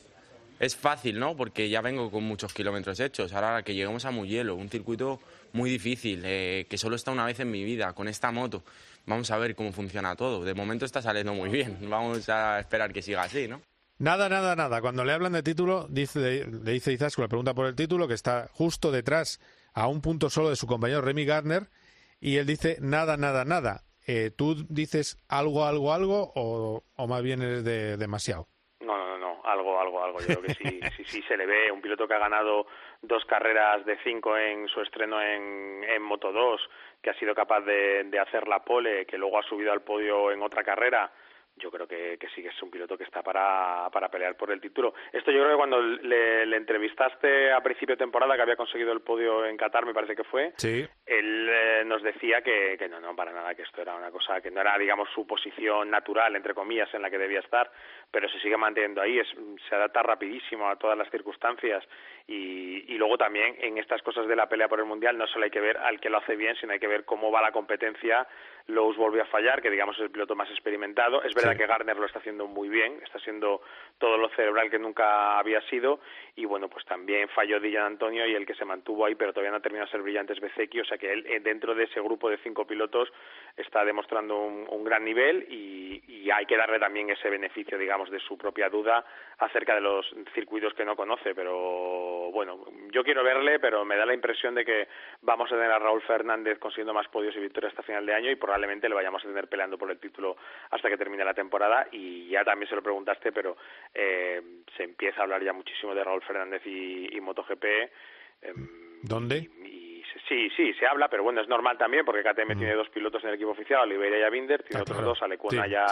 es fácil, ¿no? Porque ya vengo con muchos kilómetros hechos. Ahora que lleguemos a Muyelo, un circuito muy difícil, eh, que solo está una vez en mi vida, con esta moto. Vamos a ver cómo funciona todo. De momento está saliendo muy bien. Vamos a esperar que siga así, ¿no? Nada, nada, nada. Cuando le hablan de título, dice, le dice Izasco, le pregunta por el título, que está justo detrás, a un punto solo de su compañero Remy Gardner, y él dice nada, nada, nada. Eh, ¿Tú dices algo, algo, algo o, o más bien eres de demasiado? No, no, no, algo, algo, algo. Yo creo que sí, sí, sí se le ve. Un piloto que ha ganado dos carreras de cinco en su estreno en, en Moto 2, que ha sido capaz de, de hacer la pole, que luego ha subido al podio en otra carrera yo creo que, que sí que es un piloto que está para, para pelear por el título. Esto yo creo que cuando le, le, entrevistaste a principio de temporada, que había conseguido el podio en Qatar, me parece que fue, sí. él eh, nos decía que, que no, no, para nada, que esto era una cosa que no era, digamos, su posición natural, entre comillas, en la que debía estar, pero se sigue manteniendo ahí, es, se adapta rapidísimo a todas las circunstancias y, y luego también en estas cosas de la pelea por el Mundial no solo hay que ver al que lo hace bien, sino hay que ver cómo va la competencia. Lowe's volvió a fallar, que digamos es el piloto más experimentado. Es verdad que Gardner lo está haciendo muy bien, está siendo todo lo cerebral que nunca había sido. Y bueno, pues también falló Dylan Antonio y el que se mantuvo ahí, pero todavía no ha terminado de ser brillante es Bezeki. O sea que él, eh, dentro de ese grupo de cinco pilotos, está demostrando un, un gran nivel y, y hay que darle también ese beneficio, digamos, de su propia duda acerca de los circuitos que no conoce. Pero bueno, yo quiero verle, pero me da la impresión de que vamos a tener a Raúl Fernández consiguiendo más podios y victorias hasta final de año y probablemente le vayamos a tener peleando por el título hasta que termine la temporada. Y ya también se lo preguntaste, pero eh, se empieza a hablar ya muchísimo de Raúl Fernández y, y MotoGP. Em, ¿Dónde? Sí, sí, se habla, pero bueno, es normal también porque KTM mm. tiene dos pilotos en el equipo oficial, Oliveira y Abinder, tiene otros dos, Alecuna ya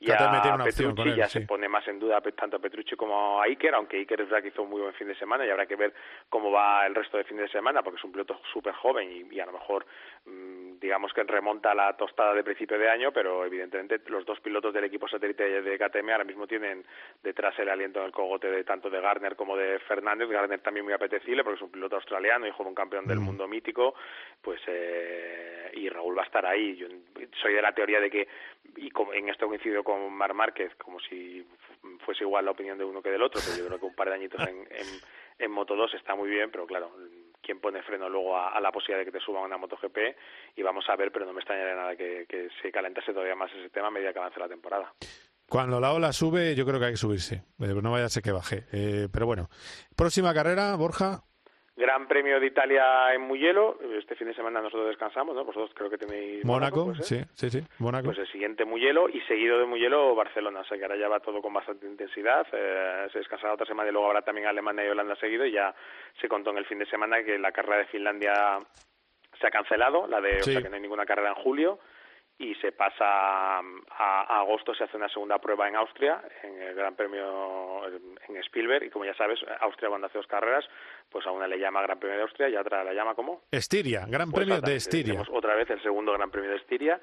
una opción Petrucci ya se pone más en duda tanto a Petrucci como a Iker, aunque Iker es verdad que hizo un muy buen fin de semana y habrá que ver cómo va el resto de fin de semana porque es un piloto súper joven y, y, a lo mejor mm, digamos que remonta la tostada de principio de año, pero evidentemente los dos pilotos del equipo satélite de KTM ahora mismo tienen detrás el aliento en el cogote de tanto de Garner como de Fernández. Garner también muy apetecible porque es un piloto australiano, hijo de un campeón del mm. mundo mítico, pues eh, y Raúl va a estar ahí. Yo soy de la teoría de que, y en esto coincido con Mar Márquez, como si fuese igual la opinión de uno que del otro, pero yo creo que un par de añitos en, en, Moto 2 está muy bien, pero claro, quién pone freno luego a, la posibilidad de que te suban una MotoGP y vamos a ver, pero no me extrañaría nada que, que se calentase todavía más ese tema a medida que avance la temporada. Cuando la ola sube, yo creo que hay que subirse. Eh, no vaya a ser que baje. Eh, pero bueno, próxima carrera, Borja. Gran Premio de Italia en Mugello. Este fin de semana nosotros descansamos, ¿no? Vosotros creo que tenéis... Mónaco, sí, sí, sí, Mónaco. Pues el siguiente Mugello y seguido de Mugello Barcelona. O sea que ahora ya va todo con bastante intensidad. Eh, se descansará otra semana y luego habrá también Alemania y Holanda seguido y ya se contó en el fin de semana que la carrera de Finlandia se ha cancelado, la de, o sea que no hay ninguna carrera en julio y se pasa a, agosto, se hace una segunda prueba en Austria, en el Gran Premio en Spielberg, y como ya sabes, Austria cuando hace dos carreras, pues a una le llama Gran Premio de Austria y a otra la llama como Estiria, Gran pues Premio de Estiria. Otra vez el segundo Gran Premio de Estiria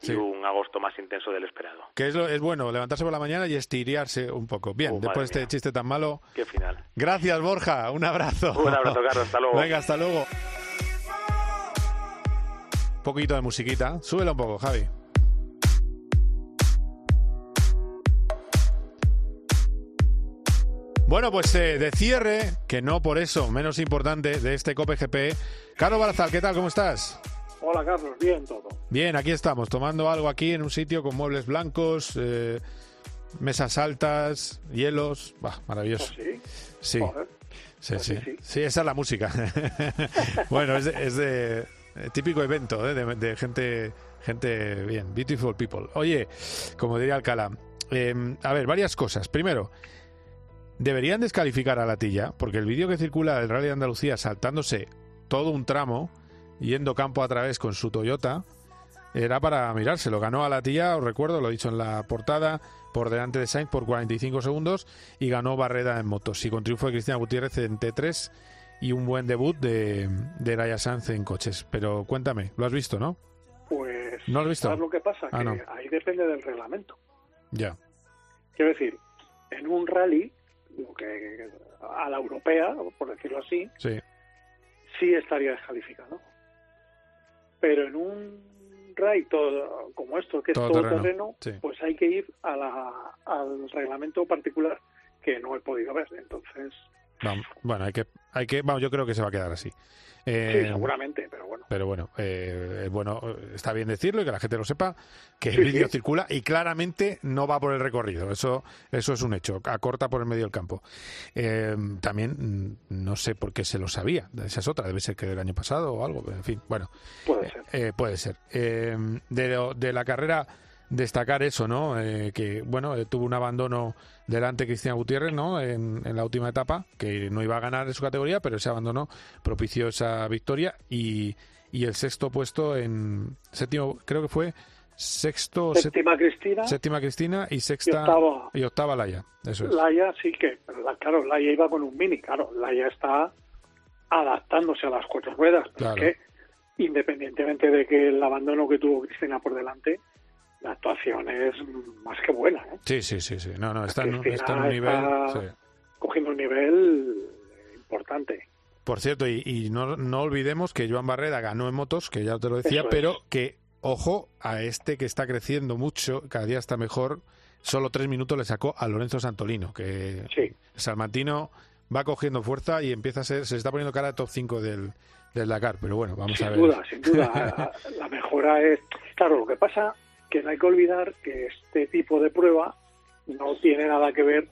y un agosto más intenso del esperado. Que es, es bueno, levantarse por la mañana y estiriarse un poco. Bien, después de este chiste tan malo. Qué final. Gracias, Borja. Un abrazo. Un abrazo, Carlos. Hasta luego. Venga, hasta luego poquito de musiquita. Súbelo un poco, Javi. Bueno, pues eh, de cierre, que no por eso menos importante, de este Cope GP. Carlos Barazal, ¿qué tal? ¿Cómo estás? Hola, Carlos. Bien, todo. Bien, aquí estamos, tomando algo aquí en un sitio con muebles blancos, eh, mesas altas, hielos. Bah, maravilloso. ¿Oh, sí? Sí. Sí, pues sí, sí, esa es la música. bueno, es de, eh, típico evento ¿eh? de, gente, gente bien, beautiful people. Oye, como diría Alcalá, em, a ver, varias cosas. Primero, deberían descalificar a Latilla, porque el vídeo que circula del Rally de Andalucía saltándose todo un tramo, yendo campo a través con su Toyota, era para mirárselo. Ganó a Latilla, os recuerdo, lo he dicho en la portada, por delante de Sainz por 45 segundos y ganó Barreda en motos. Y con triunfo de Cristina Gutiérrez en T3 y un buen debut de, de Raya Sanz en coches. Pero cuéntame, ¿lo has visto, no? Pues. ¿No lo has visto? ¿Sabes lo que pasa? Ah, que ahí depende del reglamento. Ya. Quiero decir, en un rally, lo que a la europea, por decirlo así, sí, sí estaría descalificado. Pero en un rally todo, como esto, que es todo terreno, pues hay que ir a la, al reglamento particular que no he podido ver. Entonces, bueno, hay que, hay que, vamos, yo creo que se va a quedar así. Eh, sí, seguramente, pero bueno. Pero bueno, eh, bueno, está bien decirlo y que la gente lo sepa, que el vídeo circula y claramente no va por el recorrido. Eso, eso es un hecho, acorta por el medio del campo. Eh, también mm, no sé por qué se lo sabía, esa es otra, debe ser que del año pasado o algo, en fin, bueno. Puede ser. puede ser. de, de la carrera destacar eso, ¿no? Eh, que, bueno, eh, tuvo un abandono delante Cristian Gutiérrez, ¿no? En, la última etapa, que no iba a ganar en su categoría, pero ese abandono propició esa victoria. Y, y el sexto puesto en séptimo, creo que fue sexto séptima Cristina. séptima Cristina y sexta y octava, Laia eso es. Laia sí que claro Laia iba con un mini claro Laia está adaptándose a las cuatro ruedas porque independientemente de que el abandono que tuvo Cristina por delante la actuación es más que buena. ¿eh? Sí, sí, sí, sí. No, no, está, en, un nivel. Cogiendo un nivel importante. Por cierto, y, no, no, olvidemos que Joan Barreda ganó en motos, que ya te lo decía, pero que, ojo, a este que está creciendo mucho, cada día está mejor, solo tres minutos le sacó a Lorenzo Santolino, que sí. Salmantino va cogiendo fuerza y empieza a ser, se está poniendo cara a top 5 del, del Dakar, pero bueno, vamos a ver. Sin duda, sin duda. la mejora es. Claro, lo que pasa que no hay que olvidar que este tipo de prueba no tiene nada que ver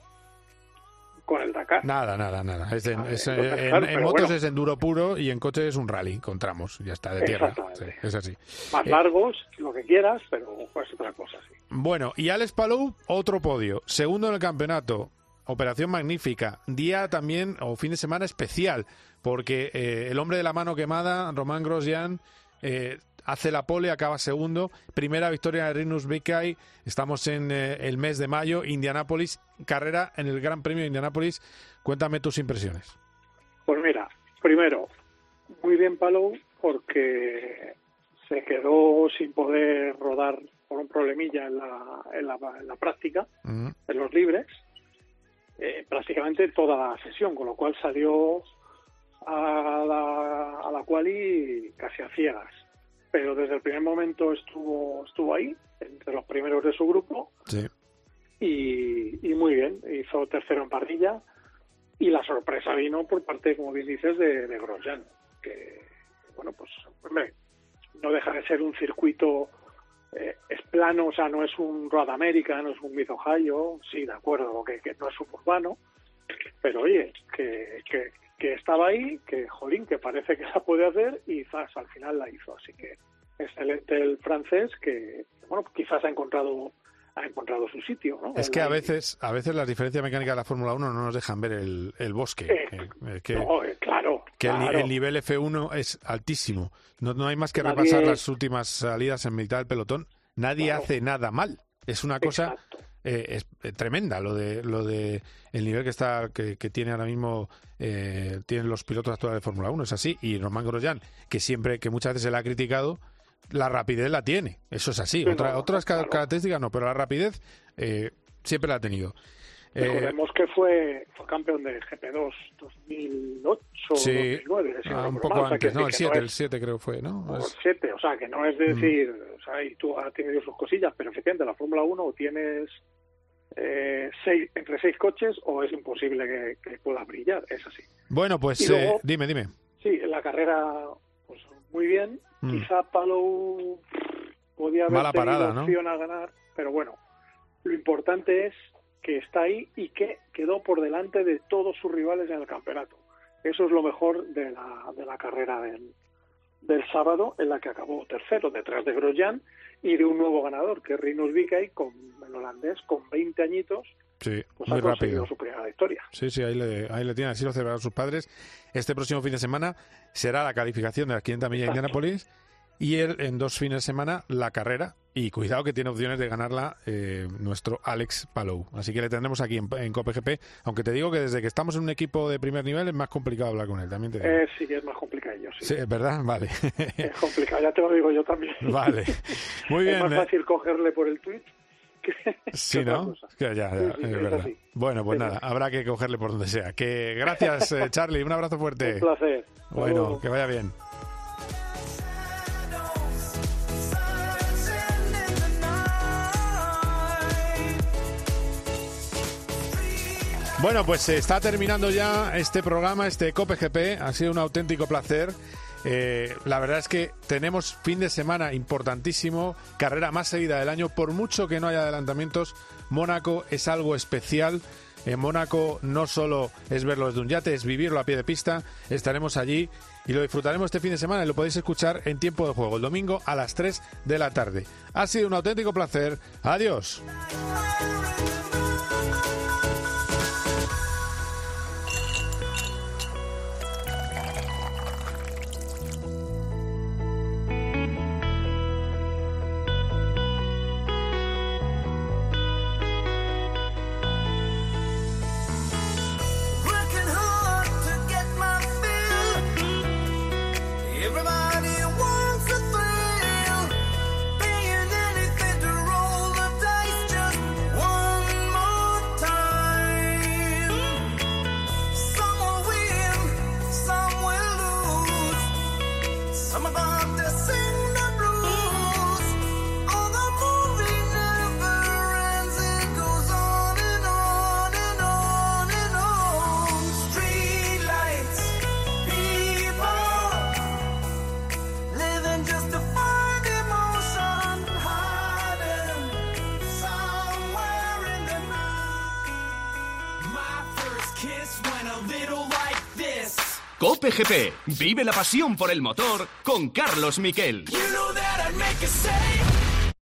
con el Dakar. Nada, nada, nada. en, motos es enduro puro y en coche es un rally con tramos, ya está, de tierra. es así. Más eh, largos, lo que quieras, pero pues otra cosa, sí. Bueno, y Alex Palou, otro podio. Segundo en el campeonato. Operación magnífica. Día también, o fin de semana especial, porque eh, el hombre de la mano quemada, Román Grosjean, eh, hace la pole, acaba segundo. Primera victoria de Rinus Bikai. Estamos en eh, el mes de mayo. Indianápolis, carrera en el Gran Premio de Indianápolis. Cuéntame tus impresiones. Pues mira, primero, muy bien Palou porque se quedó sin poder rodar por un problemilla en la, en la, práctica, en los libres, eh, prácticamente toda la sesión, con lo cual salió a la, a la quali casi a ciegas. Pero desde el primer momento estuvo, estuvo ahí, entre los primeros de su grupo. Y, y muy bien, hizo tercero en parrilla. Y la sorpresa vino por parte, como bien dices, de, de Grosjean, que, bueno, pues, hombre, no deja de ser un circuito eh, es plano, o sea, no es un Road America, no es un Mid Ohio, sí, de acuerdo, que, que no es suburbano, pero oye, que, que, que, estaba ahí, que jolín, que parece que la puede hacer y quizás al final la hizo, así que excelente el francés que, bueno, quizás ha encontrado ha encontrado su sitio. ¿no? Es que a veces, a veces las diferencias mecánicas de la Fórmula 1 no nos dejan ver el, el bosque. Eh, eh, que, eh, claro. Que El, nivel F1 es altísimo. No, no hay más que repasar las últimas salidas en mitad del pelotón. Nadie hace nada mal. Es una cosa es, tremenda lo de lo de el nivel que está que, que tiene ahora mismo tienen los pilotos actuales de Fórmula 1 es así y Román Grosjean que siempre que muchas veces se le ha criticado la rapidez la tiene, eso es así. otras características no, pero la rapidez eh, siempre la ha tenido. Eh, Recordemos que fue, fue campeón de GP2 2008 sí, 2009. Ah, un poco antes, no, el 7, el 7 creo fue, ¿no? El 7, o sea, que no es mm. decir, o sea, y tú has tenido sus cosillas, pero efectivamente la Fórmula 1 tienes eh, seis, entre seis coches o es imposible que, pueda brillar, es así. Bueno, pues eh, dime, dime. Sí, la carrera muy bien. Mm. Quizá Palou podía haber Mala parada, opción a ganar, pero bueno, lo importante es que está ahí y que quedó por delante de todos sus rivales en el campeonato. Eso es lo mejor de la, de la carrera del, del sábado, en la que acabó tercero detrás de Grosjean y de un nuevo ganador, que es Rinus con el holandés, con 20 añitos, Sí, pues muy rápido. su primera victoria. Sí, sí, ahí le, ahí le tienen, así lo celebraron sus padres. Este próximo fin de semana será la calificación de las 500 millas de Indianapolis y él en dos fines de semana la carrera. Y cuidado que tiene opciones de ganarla eh, nuestro Alex Palou. Así que le tendremos aquí en, en COPGP, aunque te digo que desde que estamos en un equipo de primer nivel es más complicado hablar con él. También te Eh, sí, es más complicado. Sí. sí, es verdad, vale. Es complicado, ya te lo digo yo también. Vale, muy bien. Es más eh. fácil cogerle por el tweet Sí, ¿no? Ya, ya, es verdad. Bueno, pues nada, habrá que cogerle por donde sea. Que gracias, eh, Charlie, un abrazo fuerte. Un placer. Bueno, que vaya bien. Bueno, pues se está terminando ya este programa, este COPE Ha sido un auténtico placer. Eh, la verdad es que tenemos fin de semana importantísimo, carrera más seguida del año, por mucho que no haya adelantamientos, Mónaco es algo especial. En Mónaco no solo es verlo desde un yate, es vivirlo a pie de pista. Estaremos allí y lo disfrutaremos este fin de semana y lo podéis escuchar en tiempo de juego, el domingo a las 3 de la tarde. Ha sido un auténtico placer. Adiós. Vive la pasión por el motor con Carlos Miquel.